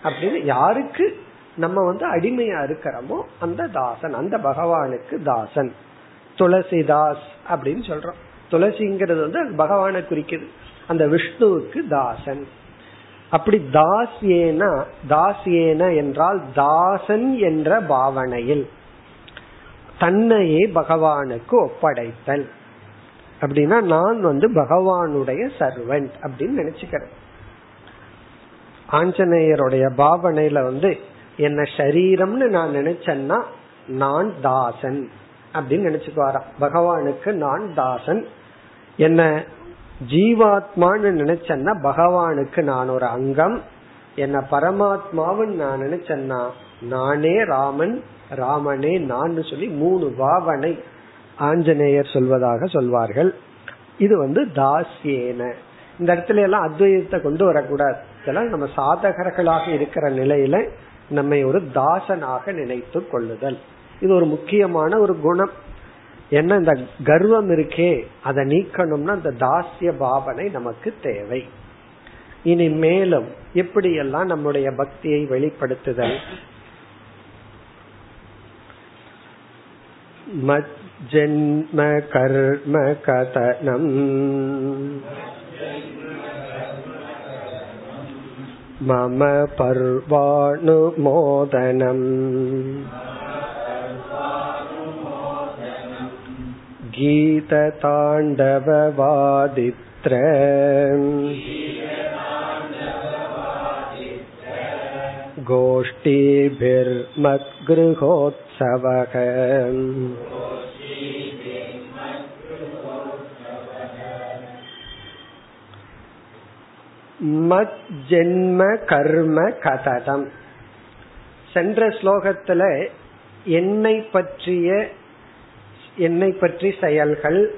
அப்படின்னு யாருக்கு நம்ம வந்து அடிமையா இருக்கிறோமோ அந்த தாசன் அந்த பகவானுக்கு தாசன். துளசிதாஸ் அப்படின்னு சொல்றோம். துளசிங்கிறது வந்து பகவானை குறிக்குது. அந்த விஷ்ணுவுக்கு தாசன். அப்படி தாசியேனா தாசியேன என்றால் தாசன் என்ற பாவனையில். தன்னையே பகவானுக்கு ஒப்படைத்தல். அப்படின்னா நான் வந்து பகவானுடைய சர்வன்ட் அப்படின்னு நினைச்சுக்கிறேன் ஆஞ்சநேயருடைய பாவனையில வந்து என்ன சரீரம்னு நான் நினைச்சேன்னா நான் தாசன் அப்படின்னு நினைச்சுக்குவாராம். பகவானுக்கு நான் தாசன். என்ன ஜீவாத்மான்னு நினைச்சேன்னா பகவானுக்கு நான் ஒரு அங்கம். என்ன பரமாத்மாவுன்னு நான் நினைச்சேன்னா நானே ராமன் ராமனே நான் சொல்லி மூணு பாவனை ஆஞ்சநேயர் சொல்வதாக சொல்வார்கள். இது வந்து தாசியேன இந்த இடத்துல எல்லாம் அத்வைதத்தை கொண்டு வரக்கூடாது. இதெல்லாம் நம்ம சாதகர்களாக இருக்கிற நிலையில நம்மை ஒரு தாசனாக நினைத்து கொள்ளுதல். இது ஒரு முக்கியமான ஒரு குணம். ஏன்னா இந்த கர்வம் இருக்கே அதை நீக்கணும்னா அந்த தாசிய பாவனை நமக்கு தேவை. இனி மேலும் எப்படியெல்லாம் நம்முடைய பக்தியை வெளிப்படுத்துதல்? மஜ்ஜென்ம கர்ம கதனம். மம பர்வாணுமோதனம் மோதனம் गीतताण्डववादित्र गोष्ठीभिर्मद्गृहोत्सवः மத் ஜென்ம கர்ம கததம் சென்ற ஸ்லோகத்துல என்னை பற்றிய என்னை பற்றி செயல்கள்.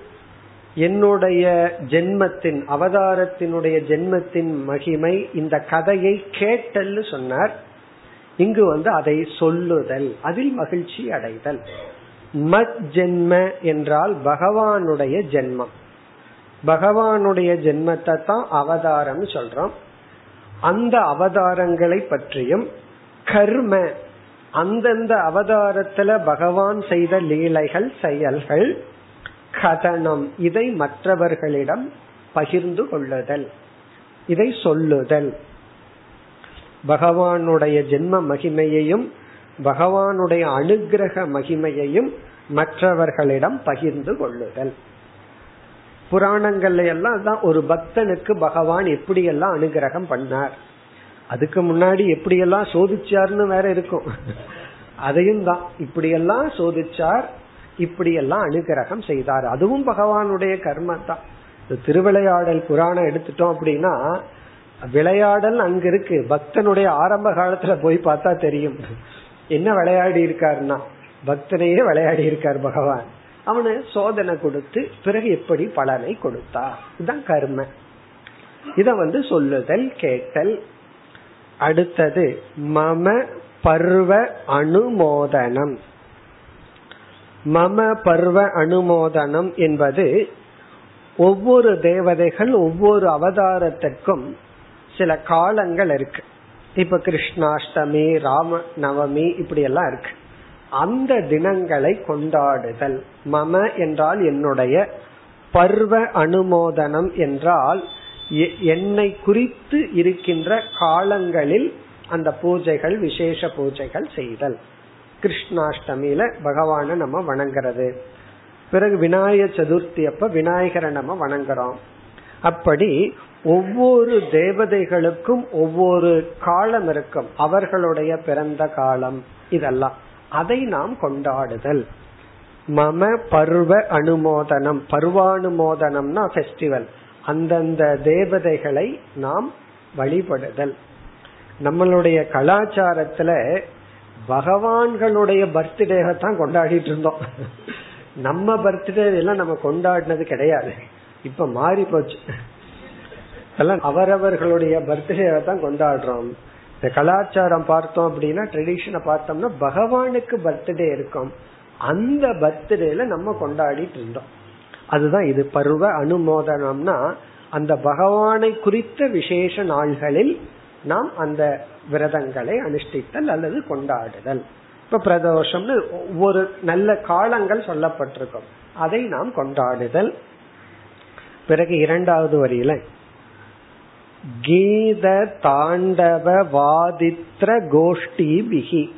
என்னுடைய ஜென்மத்தின் அவதாரத்தினுடைய ஜென்மத்தின் மகிமை இந்த கதையை கேட்டல் சொன்னார். இங்கு வந்து அதை சொல்லுதல் அதில் மகிழ்ச்சி அடைதல். மத் ஜென்ம என்றால் பகவானுடைய ஜென்மம். பகவானுடைய ஜென்மத்தை தான் அவதாரம் சொல்றோம். அந்த அவதாரங்களை பற்றியும் கர்ம அந்தந்த அவதாரத்துல பகவான் செய்த லீலைகள் செயல்கள் கதனம் இதை மற்றவர்களிடம் பகிர்ந்து கொள்ளுதல் இதை சொல்லுதல். பகவானுடைய ஜென்ம மகிமையையும் பகவானுடைய அனுகிரக மகிமையையும் மற்றவர்களிடம் பகிர்ந்து கொள்ளுதல். புராணங்கள்ல எல்லாம் தான் ஒரு பக்தனுக்கு பகவான் எப்படியெல்லாம் அனுகிரகம் பண்ணார். அதுக்கு முன்னாடி எப்படியெல்லாம் சோதிச்சார்னு வேற இருக்கும். அதையும் தான். இப்படியெல்லாம் சோதிச்சார் இப்படியெல்லாம் அனுகிரகம் செய்தார். அதுவும் பகவானுடைய கர்மம் தான். திருவிளையாடல் புராணம் எடுத்துட்டோம் அப்படின்னா விளையாடல் அங்க இருக்கு. பக்தனுடைய ஆரம்ப காலத்துல போய் பார்த்தா தெரியும். என்ன விளையாடி இருக்காருன்னா பக்தனையே விளையாடி இருக்கார் பகவான். அவனு சோதனை கொடுத்து பிறகு எப்படி பலனை கொடுத்தா இதுதான் கர்ம. இத வந்து சொல்லுதல் கேட்டல் அடுத்தது மம பர்வ அனுமோதனம். மம பர்வ அனுமோதனம் என்பது ஒவ்வொரு தேவதைகள் ஒவ்வொரு அவதாரத்திற்கும் சில காலங்கள் இருக்கு. இப்ப கிருஷ்ணாஷ்டமி ராம நவமி இப்படி எல்லாம் இருக்கு. அந்த தினங்களை கொண்டாடுதல். மம என்றால் என்னுடைய பர்வ அனுமோதனம் என்றால் என்னை குறித்து இருக்கின்ற காலங்களில் அந்த பூஜைகள் விசேஷ பூஜைகள் செய்தல். கிருஷ்ணாஷ்டமியில பகவான நம்ம வணங்குறது. பிறகு விநாயக சதுர்த்தி அப்ப விநாயகரை நம்ம வணங்குறோம். அப்படி ஒவ்வொரு தேவதைகளுக்கும் ஒவ்வொரு காலம் இருக்கும். அவர்களுடைய பிறந்த காலம் இதெல்லாம். அதை நாம் கொண்டாடுதல். மம பருவ அனுமோதனம். பருவானுமோதனம்னா ஃபெஸ்டிவல் அந்தந்த தேவதைகளை நாம் வழிபடுதல். நம்மளுடைய கலாச்சாரத்துல பகவான்களுடைய பர்த்டே தான் கொண்டாடிட்டு இருந்தோம் நம்ம பர்த்டே எல்லாம் நம்ம கொண்டாடினது கிடையாது. இப்ப மாறி போச்சு எல்லாம் அவரவர்களுடைய பர்த்டே தான் கொண்டாடுறோம். இந்த கலாச்சாரம் பார்த்தோம் அப்படின்னா ட்ரெடிஷனை பார்த்தோம்னா பகவானுக்கு பர்த்டே இருக்கும். அந்த பர்த்டேல நம்ம கொண்டாடிட்டு இருந்தோம் அதுதான் இது. பருவ அனுமோதனம்னா அந்த பகவானை குறித்த விசேஷ நாள்களில் நாம் அந்த விரதங்களை அனுஷ்டித்தல் அல்லது கொண்டாடுதல். இப்ப பிரதோஷம்னு ஒவ்வொரு நல்ல காலங்கள் சொல்லப்பட்டிருக்கும். அதை நாம் கொண்டாடுதல். பிறகு இரண்டாவது வரியில கீத தாண்டவ வாதித்ர கோஷ்டி பிகி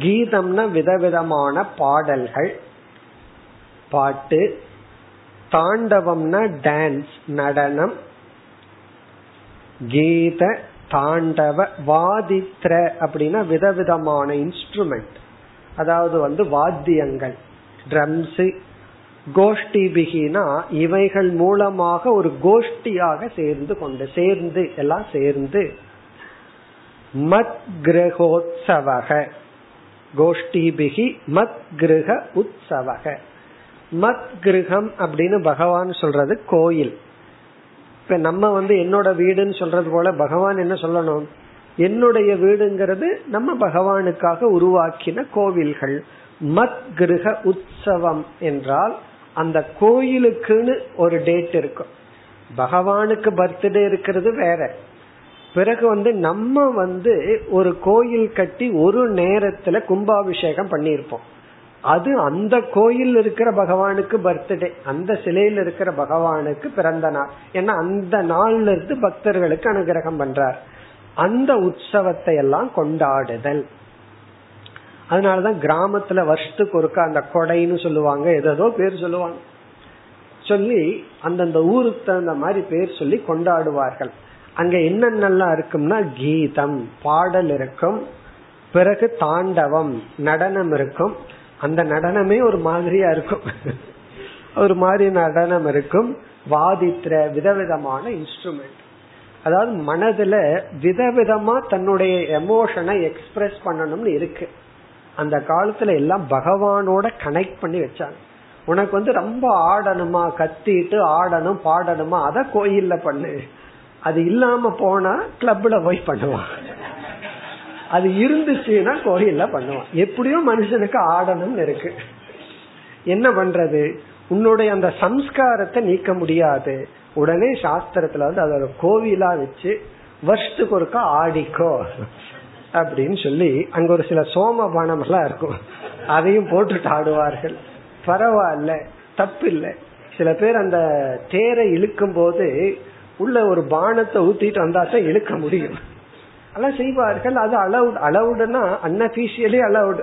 கீதம்னா விதவிதமான பாடல்கள். பாட்டு. தாண்டவம்னா டான்ஸ் நடனம். கீத தாண்டவ வாதித்ர அப்படின்னா விதவிதமான இன்ஸ்ட்ருமெண்ட் அதாவது வந்து வாத்தியங்கள். ட்ரம்ஸ் கோஷ்டி பிகினா இவைகள் மூலமாக ஒரு கோஷ்டியாக சேர்ந்து கொண்டு சேர்ந்து எல்லாம் சேர்ந்து. மத் கிரகோத்சவக. கோஷ்டி பிகி மத் கிரக உற்சவக மத் கிரகம் அப்படின்னு பகவான் சொல்றது கோயில். இப்ப நம்ம வந்து என்னோட வீடுன்னு சொல்றது போல பகவான் என்ன சொல்லணும்? என்னுடைய வீடுங்கிறது நம்ம பகவானுக்காக உருவாக்கின கோவில்கள். மத் கிரக உற்சவம் என்றால் அந்த கோயிலுக்குன்னு ஒரு டேட் இருக்கும். பகவானுக்கு பர்த்டே இருக்கிறது வேற. பிறகு வந்து நம்ம வந்து ஒரு கோயில் கட்டி ஒரு நேரத்துல கும்பாபிஷேகம் பண்ணியிருப்போம். அது அந்த கோயில் இருக்கிற பகவானுக்கு பர்த்டே அந்த சிலையில் இருக்கிற பகவானுக்கு பிறந்த நாள். ஏன்னா அந்த நாள்ல இருந்து பக்தர்களுக்கு அனுகிரகம் பண்றார். அந்த உற்சவத்தை எல்லாம் கொண்டாடுதல். அதனாலதான் கிராமத்துல வருஷத்துக்கு ஒருக்கா அந்த கொடைன்னு சொல்லுவாங்க. ஏதோ பேர் சொல்லுவாங்க. சொல்லி அந்தந்த ஊருக்கு தகுந்த மாதிரி பேர் சொல்லி கொண்டாடுவார்கள். அங்க என்னென்னலாம் இருக்கும்னா கீதம் பாடல் இருக்கும். பிறகு தாண்டவம் நடனம் இருக்கும். அந்த நடனமே ஒரு மாதிரியா இருக்கும். ஒரு மாதிரி நடனம் இருக்கும். வாதித்திர விதவிதமான இன்ஸ்ட்ருமெண்ட் அதாவது மனதுல விதவிதமா தன்னுடைய எமோஷனை எக்ஸ்பிரஸ் பண்ணணும்னு இருக்கு. அந்த காலத்துல எல்லாம் பகவானோட கனெக்ட் பண்ணி வச்சாங்க. உனக்கு வந்து ரொம்ப ஆடணுமா கத்திட்டு ஆடணும் பாடணுமா அத கோயில்ல பண்ணு. அது இல்லாம போனா கிளப்ல போய் பண்ணுவான் அது இருந்துச்சுன்னா கோயில்ல பண்ணுவான். எப்படியும் மனுஷனுக்கு ஆடணும்னு இருக்கு. என்ன பண்றது? உன்னுடைய அந்த சம்ஸ்காரத்தை நீக்க முடியாது. உடனே சாஸ்திரத்துல வந்து அதோட கோவிலா வச்சு வருஷத்துக்கு ஒருக்கா ஆடிக்கோ அப்படின்னு சொல்லி அங்க ஒரு சில சோமபானம் எல்லாம் இருக்கும். அதையும் போட்டுட்டு ஆடுவார்கள். பரவாயில்ல தப்பு இல்லை சில பேர் அந்த தேரை இழுக்கும் போது உள்ள ஒரு பானத்தை ஊத்திட்டு வந்தா தான் இழுக்க முடியும். அதெல்லாம் செய்வார்கள். அது அலவுட் அலவுடுனா அன்அபிஷியலி அலவுடு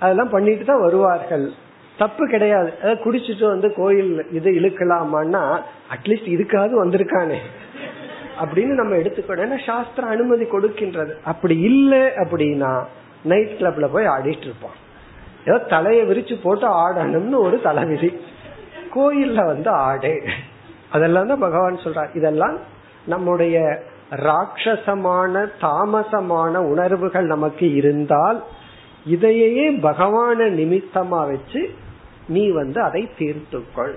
அதெல்லாம் பண்ணிட்டு தான் வருவார்கள். தப்பு கிடையாது. அதாவது குடிச்சிட்டு வந்து கோயில் இது இழுக்கலாமான்னா அட்லீஸ்ட் இதுக்காவது வந்திருக்கானே. அப்படின்னு நம்ம எடுத்துக்கணும். ஏன்னா சாஸ்திரம் அனுமதி கொடுக்கின்றது. அப்படி இல்லை அப்படின்னா நைட் கிளப்ல போய் ஆடிட்டு இருப்பான் ஏதோ தலையை விரிச்சு போட்டு ஆடணும்னு ஒரு தலைவிதி. கோயில்ல வந்து ஆடு. அதெல்லாம் தான் பகவான் சொல்றார். இதெல்லாம் நம்முடைய ராட்சசமான தாமசமான உணர்வுகள் நமக்கு இருந்தால் இதையே பகவான நிமித்தமா வச்சு நீ வந்து அதை தீர்த்துக்கொள்.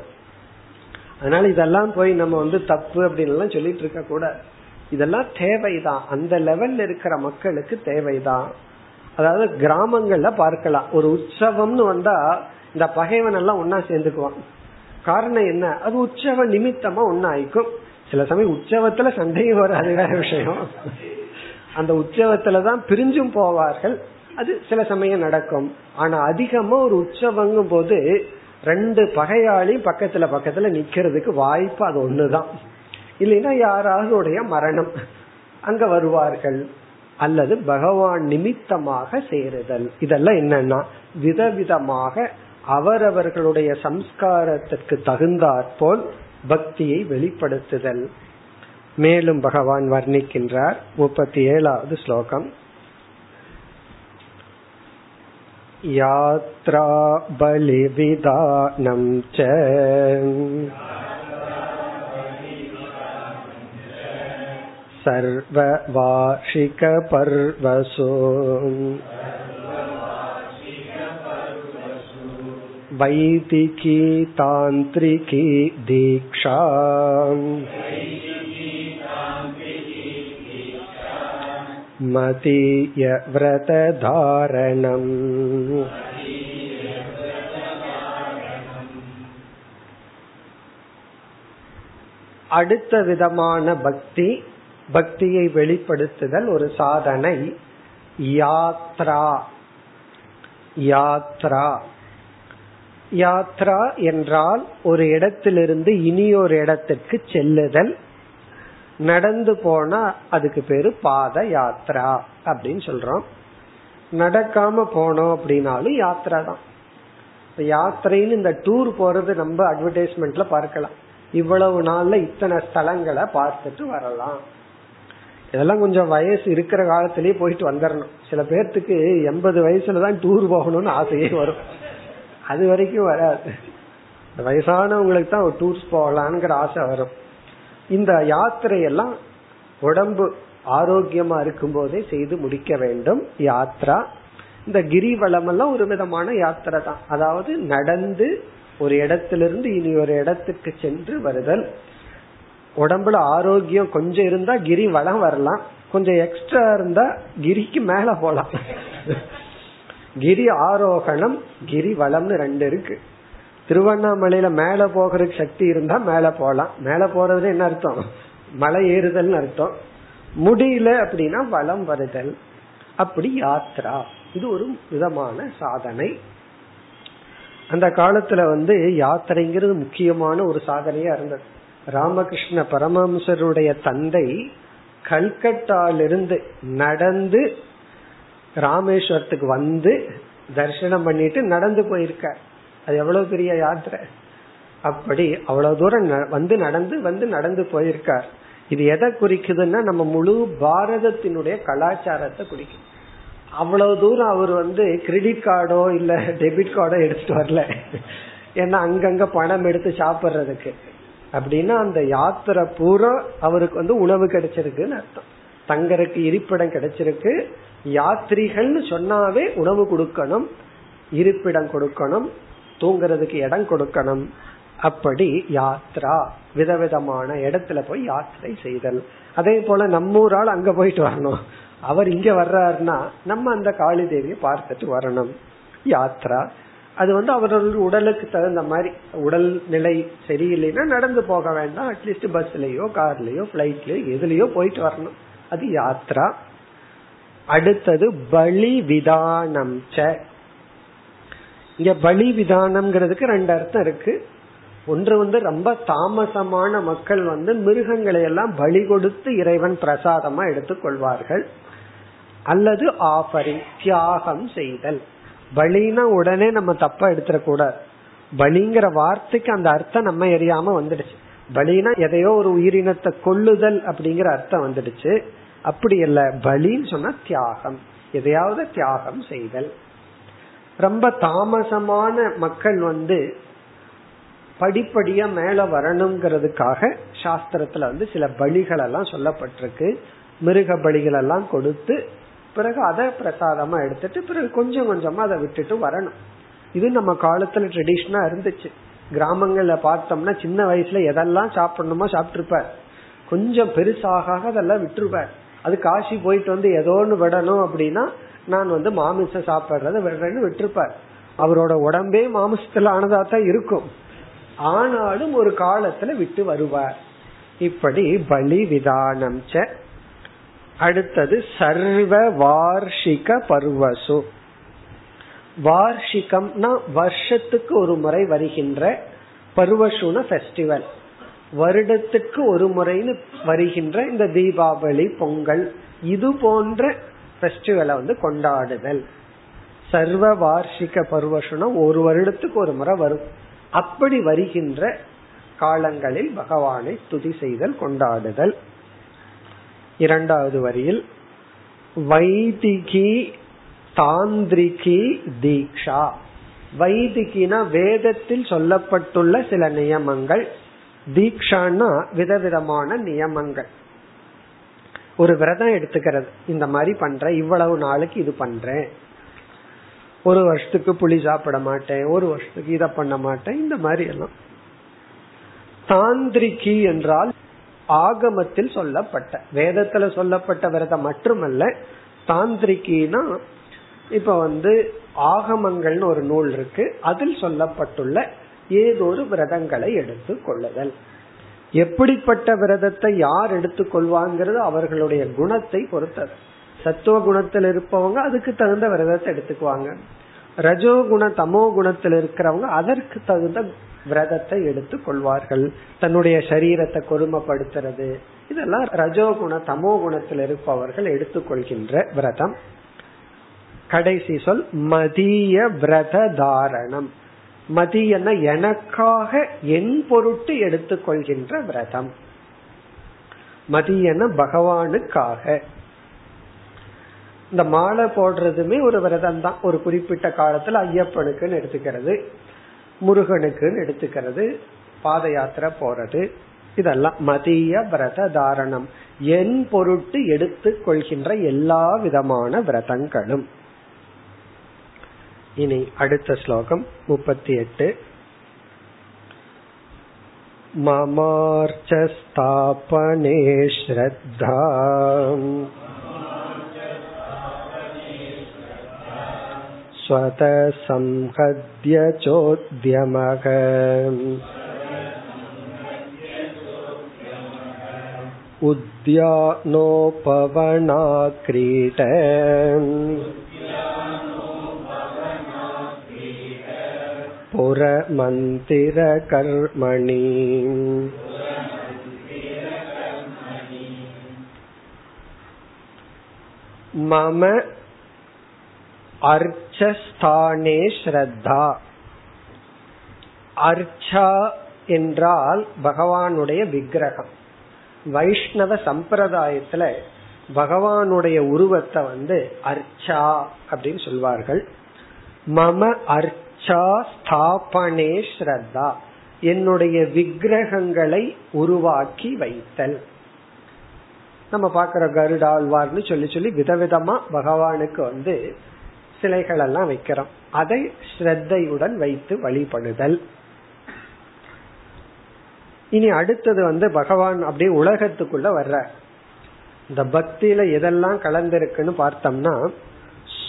அதனால இதெல்லாம் போய் நம்ம வந்து தப்பு அப்படின்னு சொல்லிட்டு இருக்க கூட இதெல்லாம் தேவைதான். அந்த லெவல்ல இருக்கிற மக்களுக்கு தேவைதான். அதாவது கிராமங்கள்ல பார்க்கலாம். ஒரு உற்சவம்னு வந்தா இந்த பகைவன் எல்லாம் ஒன்னா சேர்ந்துக்குவான். காரணம் என்ன? அது உற்சவ நிமித்தமா ஒன்னாயிக்கும் சில சமயம் உற்சவத்துல சண்டையும் வராது வேற விஷயம். அந்த உற்சவத்துலதான் பிரிஞ்சும் போவார்கள். அது சில சமயம் நடக்கும். ஆனா அதிகமா ஒரு உற்சவங்கும் போது ரெண்டு பகையாளியும் பக்கத்துல பக்கத்துல நிக்கிறதுக்கு வாய்ப்பு அது ஒண்ணுதான். இல்லைன்னா யாராவது உடைய மரணம். அங்க வருவார்கள். அல்லது பகவான் நிமித்தமாக சேருதல். இதெல்லாம் என்னன்னா விதவிதமாக அவரவர்களுடைய சம்ஸ்காரத்திற்கு தகுந்தாற்போல் பக்தியை வெளிப்படுத்துதல் மேலும் பகவான் வர்ணிக்கின்றார் முப்பத்தி ஏழாவது ஸ்லோகம் यात्रा बलिविधानं च सर्ववार्षिकपर्वसु வைதிகி தாந்திரிகி தீக்ஷா மதீயவிரததாரணம் அடுத்த விதமான பக்தி பக்தியை வெளிப்படுத்துதல் ஒரு சாதனை யாத்ரா. யாத்ரா. யாத்ரா என்றால் ஒரு இடத்திலிருந்து இனி ஒரு இடத்திற்கு செல்லுதல். நடந்து போனா அதுக்கு பேரு பாத யாத்ரா அப்படின்னு சொல்றோம். நடக்காம போனோம் அப்படின்னாலும் யாத்ரா தான். யாத்திரைன்னு இந்த டூர் போறது நம்ம அட்வர்டைஸ்மெண்ட்ல பார்க்கலாம். இவ்வளவு நாள்ல இத்தனை ஸ்தலங்களை பார்த்துட்டு வரலாம். இதெல்லாம் கொஞ்சம் வயசு இருக்கிற காலத்திலேயே போயிட்டு வந்துடணும் சில பேர்த்துக்கு எண்பது வயசுல தான் டூர் போகணும்னு ஆசையே வரும். அது வரைக்கும் வராது. வயசானவங்களுக்கு தான் டூர்ஸ் போகலான்ங்கிற ஆசை வரும். இந்த யாத்திரையெல்லாம் உடம்பு ஆரோக்கியமா இருக்கும் போதே செய்து முடிக்க வேண்டும். யாத்ரா. இந்த கிரிவலம் எல்லாம் ஒரு விதமான யாத்திரை தான். அதாவது நடந்து ஒரு இடத்திலிருந்து இனி ஒரு இடத்துக்கு சென்று வருதல். உடம்புல ஆரோக்கியம் கொஞ்சம் இருந்தா கிரி வளம் வரலாம். கொஞ்சம் எக்ஸ்ட்ரா இருந்தா கிரிக்கு மேல போலாம். கிரி ஆரோகணம் கிரி வளம்னு ரெண்டு இருக்கு. திருவண்ணாமலையில மேல போகிறதுக்கு சக்தி இருந்தா மேல போகலாம் மேல போறது என்ன அர்த்தம்? மலை ஏறுதல் அர்த்தம். முடியல அப்படின்னா வளம் வருதல். அப்படி யாத்ரா. இது ஒரு விதமான சாதனை. அந்த காலத்துல வந்து யாத்திரைங்கிறது முக்கியமான ஒரு சாதனையா இருந்தது. ராமகிருஷ்ண பரமஹம்சருடைய தந்தை கல்கட்டாலிருந்து நடந்து ராமேஸ்வரத்துக்கு வந்து தரிசனம் பண்ணிட்டு நடந்து போயிருக்கார். அது எவ்வளவு பெரிய யாத்திரை? அப்படி அவ்வளவு தூரம் வந்து நடந்து வந்து நடந்து போயிருக்கார். இது எதை குறிக்குதுன்னா நம்ம முழு பாரதத்தினுடைய கலாச்சாரத்தை குறிக்கும் அவ்வளவு தூரம் அவர் வந்து கிரெடிட் கார்டோ இல்ல டெபிட் கார்டோ எடுத்துட்டு வரல. ஏன்னா அங்கங்க பணம் எடுத்து சாப்பிடுறதுக்கு. அப்படின்னா அந்த யாத்திரை பூரா அவருக்கு வந்து உணவு கிடைச்சிருக்குன்னு அர்த்தம். தங்கறதுக்கு இருப்பிடம் கிடைச்சிருக்கு. யாத்திரிகள்னு சொன்னாவே உணவு கொடுக்கணும் இருப்பிடம் கொடுக்கணும் தூங்குறதுக்கு இடம் கொடுக்கணும். அப்படி யாத்ரா விதவிதமான இடத்துல போய் யாத்திரை செய்தல். அதே போல நம்ம ஊரால் அங்க போயிட்டு வரணும். அவர் இங்க வர்றாருன்னா நம்ம அந்த காளி தேவியை பார்த்துட்டு வரணும். யாத்ரா. அது வந்து அவர்களுடைய உடலுக்கு தகுந்த மாதிரி உடல் நிலை சரியில்லைன்னா நடந்து போக வேண்டாம். அட்லீஸ்ட் பஸ்லயோ கார்லயோ பிளைட்லயோ எதுலயோ போயிட்டு வரணும். அது யாத்ரா. அடுத்தது பலி விதானம் ச. இங்க பலி விதானம்ங்கிறதுக்கு ரெண்டு அர்த்தம் இருக்கு. ஒன்று வந்து ரொம்ப தாமசமான மக்கள் வந்து மிருகங்களை எல்லாம் பலி கொடுத்து இறைவன் பிரசாதமா எடுத்துக்கொள்வார்கள் அல்லது ஆஃபரிங் தியாகம் செய்தல். பலினா உடனே நம்ம தப்பா எடுத்துடக்கூடாது பலிங்கிற வார்த்தைக்கு அந்த அர்த்தம் நம்ம எரியாம வந்துடுச்சு. பலினா எதையோ ஒரு உயிரினத்தை கொள்ளுதல் அப்படிங்கிற அர்த்தம் வந்துடுச்சு. அப்படி இல்ல. பலின்னு சொன்னா தியாகம். எதையாவது தியாகம் செய்தல். ரொம்ப தாமசமான மக்கள் வந்து படிப்படியா மேல வரணுங்கிறதுக்காக சாஸ்திரத்துல வந்து சில பலிகள் எல்லாம் சொல்லப்பட்டிருக்கு. மிருக பலிகள் எல்லாம் கொடுத்து பிறகு அதை பிரசாதமா எடுத்துட்டு பிறகு கொஞ்சம் கொஞ்சமா அதை விட்டுட்டு வரணும். இது நம்ம காலத்துல ட்ரெடிஷனா இருந்துச்சு. கிராமங்கள்ல பார்த்தோம்னா சின்ன வயசுல எதெல்லாம் சாப்பிடணுமோ சாப்பிட்டுருப்பார். கொஞ்சம் பெருசாக அதெல்லாம் விட்டுருப்பார் அது காசி போயிட்டு வந்து ஏதோ ஒன்று விடணும் அப்படின்னா நான் வந்து மாமிசம் சாப்பிட்றத விடுறேன்னு விட்டுருப்பார். அவரோட உடம்பே மாமிசத்துல ஆனதா தான் இருக்கும். ஆனாலும் ஒரு காலத்துல விட்டு வருவார். இப்படி பலி விதானம் அடுத்தது சர்வ வார்ஷிக பருவசு. வார்ஷிகம்னா வருஷத்துக்கு ஒரு முறை வருகின்ற பருவசுன ஃபெஸ்டிவல் வருடத்துக்கு ஒரு முறைன்னு வருகின்ற இந்த தீபாவளி பொங்கல் இது போன்ற ஃபெஸ்டிவலை வந்து கொண்டாடுதல். சர்வ வார்ஷிக பருவசுனா ஒரு வருடத்துக்கு ஒரு முறை வரும். அப்படி வருகின்ற காலங்களில் பகவானை துதி செய்தல் கொண்டாடுதல். இரண்டாவது வரியில் வைதிகி தாந்திரிகி தீக்ஷா. வைதிகினா வேதத்தில் சொல்லப்பட்டுள்ள சில நியமங்கள். தீக்ஷான்னா விதவிதமான நியமங்கள். ஒரு விரதம் எடுத்துக்கிறது. இந்த மாதிரி பண்றேன் இவ்வளவு நாளைக்கு இது பண்றேன். ஒரு வருஷத்துக்கு புளி சாப்பிட மாட்டேன் ஒரு வருஷத்துக்கு இதை பண்ண மாட்டேன் இந்த மாதிரி எல்லாம். தாந்திரிகி என்றால் ஆகமத்தில் சொல்லப்பட்ட வேதத்துல சொல்லப்பட்ட விரதம் மட்டுமல்ல தாந்திரிகினா இப்ப வந்து ஆகமங்கள்னு ஒரு நூல் இருக்கு அதில் சொல்லப்பட்டுள்ள ஏதோ ஒரு விரதங்களை எடுத்து கொள்ளுதல். எப்படிப்பட்ட விரதத்தை யார் எடுத்துக்கொள்வாங்கிறது அவர்களுடைய குணத்தை பொறுத்தது. சத்துவ குணத்தில் இருப்பவங்க அதுக்கு தகுந்த விரதத்தை எடுத்துக்குவாங்க. ரஜோ குண தமோ குணத்தில் இருக்கிறவங்க அதற்கு தகுந்த விரதத்தை எடுத்து கொள்வார்கள். தன்னுடைய சரீரத்தை கொடுமைப்படுத்துறது. இதெல்லாம் ரஜோகுண தமோ குணத்தில் இருப்பவர்கள் எடுத்துக்கொள்கின்ற விரதம். கடைசி சொல் மதிய விரத தாரணம். மதியன எனக்காக என் பொருட்டு எடுத்துக்கொள்கின்ற விரதம். மதியன பகவானுக்காக. இந்த மாலை போடுறதுமே ஒரு விரதம் தான் ஒரு குறிப்பிட்ட காலத்துல ஐயப்பனுக்குன்னு எடுத்துக்கிறது முருகனுக்குன்னு எடுத்துக்கிறது பாத யாத்திரை போறது இதெல்லாம் மதிய விரத தாரணம். என் பொருட்டு எடுத்துக் கொள்கின்ற எல்லா விதமான விரதங்களும். இனி அடுத்த ஸ்லோகம் முப்பத்தி எட்டு ममार्चस्थापने श्रद्धा स्वतः संहद्य चोद्यमः उद्यानोपवनाक्रीट पुरमन्दिरकर्मणि मम அர்ச்சஸ்தானே ஸ்ரத்தா அர்ச்சா என்றால் பகவானுடைய விக்கிரகம் வைஷ்ணவ சம்பிரதாயத்துல பகவானுடைய உருவத்தை வந்து அர்ச்சா அப்படின்னு சொல்வார்கள் மம அர்ச்சா ஸ்தாபனே ஸ்ரத்தா. என்னுடைய விக்கிரகங்களை உருவாக்கி வைத்தல். நம்ம பாக்குற கருடாழ்வார்னு சொல்லி சொல்லி விதவிதமா பகவானுக்கு வந்து சிலைகள் எல்லாம் வைக்கிறோம். அதை ஸ்ரத்தையுடன் வைத்து வழிபடுதல். இனி அடுத்தது வந்து பகவான் அப்படியே உலகத்துக்குள்ள வர்ற இந்த பக்தியில எதெல்லாம் கலந்திருக்குன்னு பார்த்தோம்னா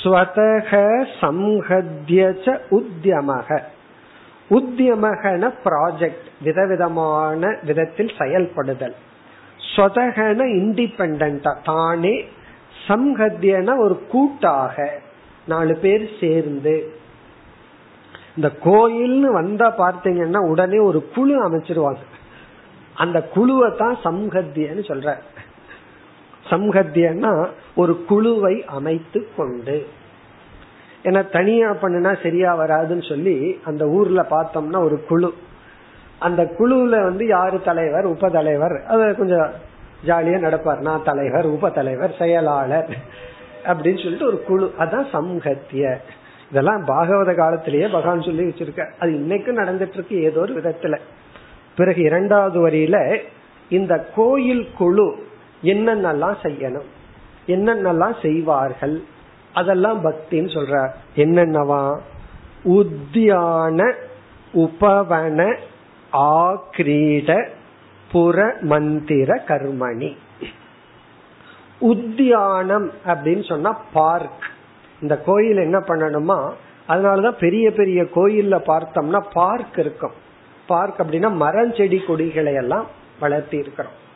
ஸ்வதக சம்ஹத்யச்ச உத்தியமக உத்தியமகன ப்ராஜெக்ட் விதவிதமான விதத்தில் செயல்படுதல். ஸ்வதகன இண்டிபெண்டா தானே சம்ஹத்யன ஒரு கூட்டாக நாலு பேர் சேர்ந்து. இந்த கோயில்னு வந்தா பார்த்தீங்கன்னா உடனே ஒரு குழு அமைச்சிருவாங்க. அந்த குழுவை தான் சம்ஹத்தியன்னு சொல்ற சம்ஹத்தியன்னா ஒரு குழுவை அமைத்து கொண்டு. ஏன்னா தனியா பண்ணுனா சரியா வராதுன்னு சொல்லி அந்த ஊர்ல பார்த்தோம்னா ஒரு குழு. அந்த குழுல வந்து யாரு தலைவர்? உப தலைவர் அது கொஞ்சம் ஜாலியா நடப்பார். நான் தலைவர் உப தலைவர் செயலாளர் அப்படின்னு சொல்லிட்டு ஒரு குழு. அதான் சம்ஹத்திய. இதெல்லாம் பாகவத காலத்திலேயே பகவான் சொல்லி வச்சிருக்க அது இன்னைக்கும் நடந்துட்டு இருக்கு ஏதோ ஒரு விதத்துல. பிறகு இரண்டாவது வரியில இந்த கோயில் குழு என்னென்னலாம் செய்யணும்? என்னென்னலாம் செய்வார்கள்? அதெல்லாம் பக்தின்னு சொல்றார் என்னென்னவா? உத்தியான உபவன ஆக்ரீட புற மந்திர கர்மணி. உத்தியானம் அப்படின்னு சொன்னா பார்க். இந்த கோயில் என்ன பண்ணணுமா? அதனாலதான் பெரிய பெரிய கோயில்ல பார்த்தோம்னா பார்க் இருக்கும். பார்க் அப்படின்னா மரம் செடி கொடிகளை எல்லாம் வளர்த்தி இருக்கிறோம்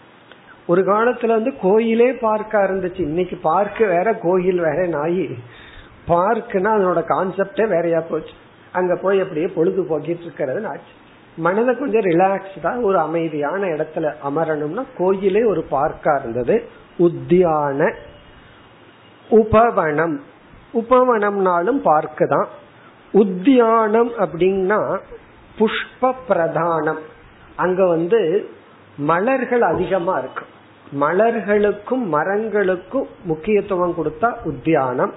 ஒரு காலத்துல வந்து கோயிலே பார்க்கா இருந்துச்சு. இன்னைக்கு பார்க்க வேற கோயில் வேற நாயி. பார்க்குன்னா அதனோட கான்செப்டே வேறையா போச்சு. அங்க போய் அப்படியே பொழுது போக்கிட்டு இருக்கிறது ஆச்சு. மனதை கொஞ்சம் ரிலாக்ஸ்டா ஒரு அமைதியான இடத்துல அமரணும்னா கோயிலே ஒரு பார்க்கா இருந்தது. உத்தியான உபவனம். உபவனம்னாலும் பார்க்கு தான். உத்தியானம் அப்படின்னா புஷ்ப பிரதானம். அங்க வந்து மலர்கள் அதிகமா இருக்கும் மலர்களுக்கும் மரங்களுக்கும் முக்கியத்துவம் கொடுத்தா உத்தியானம்.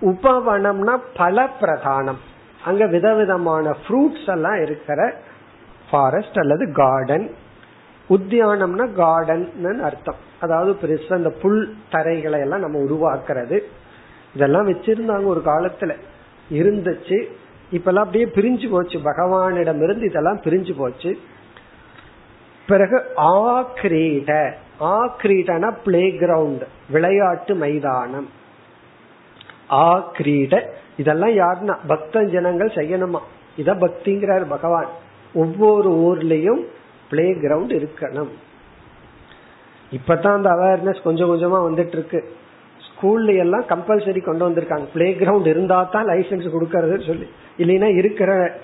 உபவனம்னா பல பிரதானம் அங்க விதவிதமான ஃப்ரூட்ஸ் எல்லாம் இருக்கிற ஃபாரஸ்ட் அல்லது கார்டன் உத்தியானம்னா கார்டன் அர்த்தம். அதாவது பெருசா அந்த புல் தரைகளை எல்லாம் நம்ம உருவாக்குறது. இதெல்லாம் வச்சிருந்தாங்க ஒரு காலத்துல. இருந்துச்சு. இப்பெல்லாம் அப்படியே பிரிஞ்சு போச்சு. பகவானிடம் இருந்து இதெல்லாம் பிரிஞ்சு போச்சு. பிறகு ஆக்ரீட ஆக்ரீடன பிளே கிரவுண்ட் விளையாட்டு மைதானம். ஆக்ரீட இதெல்லாம் யாருன்னா பக்த ஜனங்கள் செய்யணுமா? இத பக்திங்கிறார் பகவான். ஒவ்வொரு ஊர்லயும் பிளே கிரவுண்ட் இருக்கணும். இப்பதான் அந்த அவேர்னஸ் கொஞ்சம் கொஞ்சமா வந்துட்டு இருக்கு ஸ்கூல்ல எல்லாம் கம்பல்சரி கொண்டு வந்திருக்காங்க. பிளே கிரவுண்ட் இருந்தா தான் லைசன்ஸ் கொடுக்கறது சொல்லி. இல்லைன்னா இருக்கிற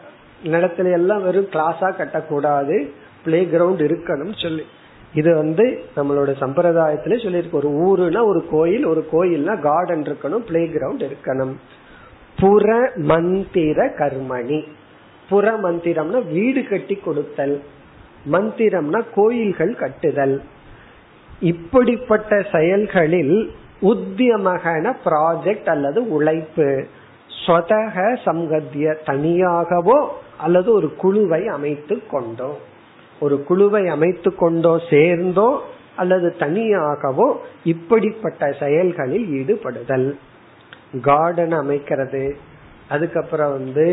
நிலத்துல எல்லாம் வெறும் கிளாஸா கட்டக்கூடாது. பிளே கிரவுண்ட் இருக்கணும் சொல்லி. இது வந்து நம்மளோட சம்பிரதாயத்துல சொல்லியிருக்கு. ஒரு ஊருனா ஒரு கோயில் ஒரு கோயில்னா கார்டன் இருக்கணும் பிளே கிரவுண்ட் இருக்கணும். புற மந்திர கர்மணி. புற மந்திரம்னா வீடு கட்டி கொடுத்தல். மந்திரம்னா கோயில்கள் கட்டுதல். இப்படிப்பட்ட செயல்களில் உத்தியமகன ப்ராஜெக்ட் அல்லது உழைப்பு ஸ்வதக சங்கத்திய தனியாகவோ அல்லது ஒரு குழுவை அமைத்து கொண்டோம். ஒரு குழுவை அமைத்து கொண்டோ சேர்ந்தோ அல்லது தனியாகவோ இப்படிப்பட்ட செயல்களில் ஈடுபடுதல். கார்டன் அமைக்கிறது. அதுக்கப்புறம் வந்து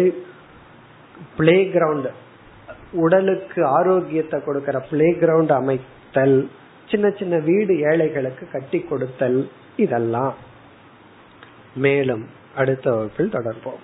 பிளே கிரவுண்ட் உடலுக்கு ஆரோக்கியத்தை கொடுக்கிற பிளே கிரவுண்ட் அமைத்தல் சின்ன சின்ன வீடு ஏழைகளுக்கு கட்டி கொடுத்தல் இதெல்லாம். மேலும் அடுத்த வகுப்பில் தொடர்போம்.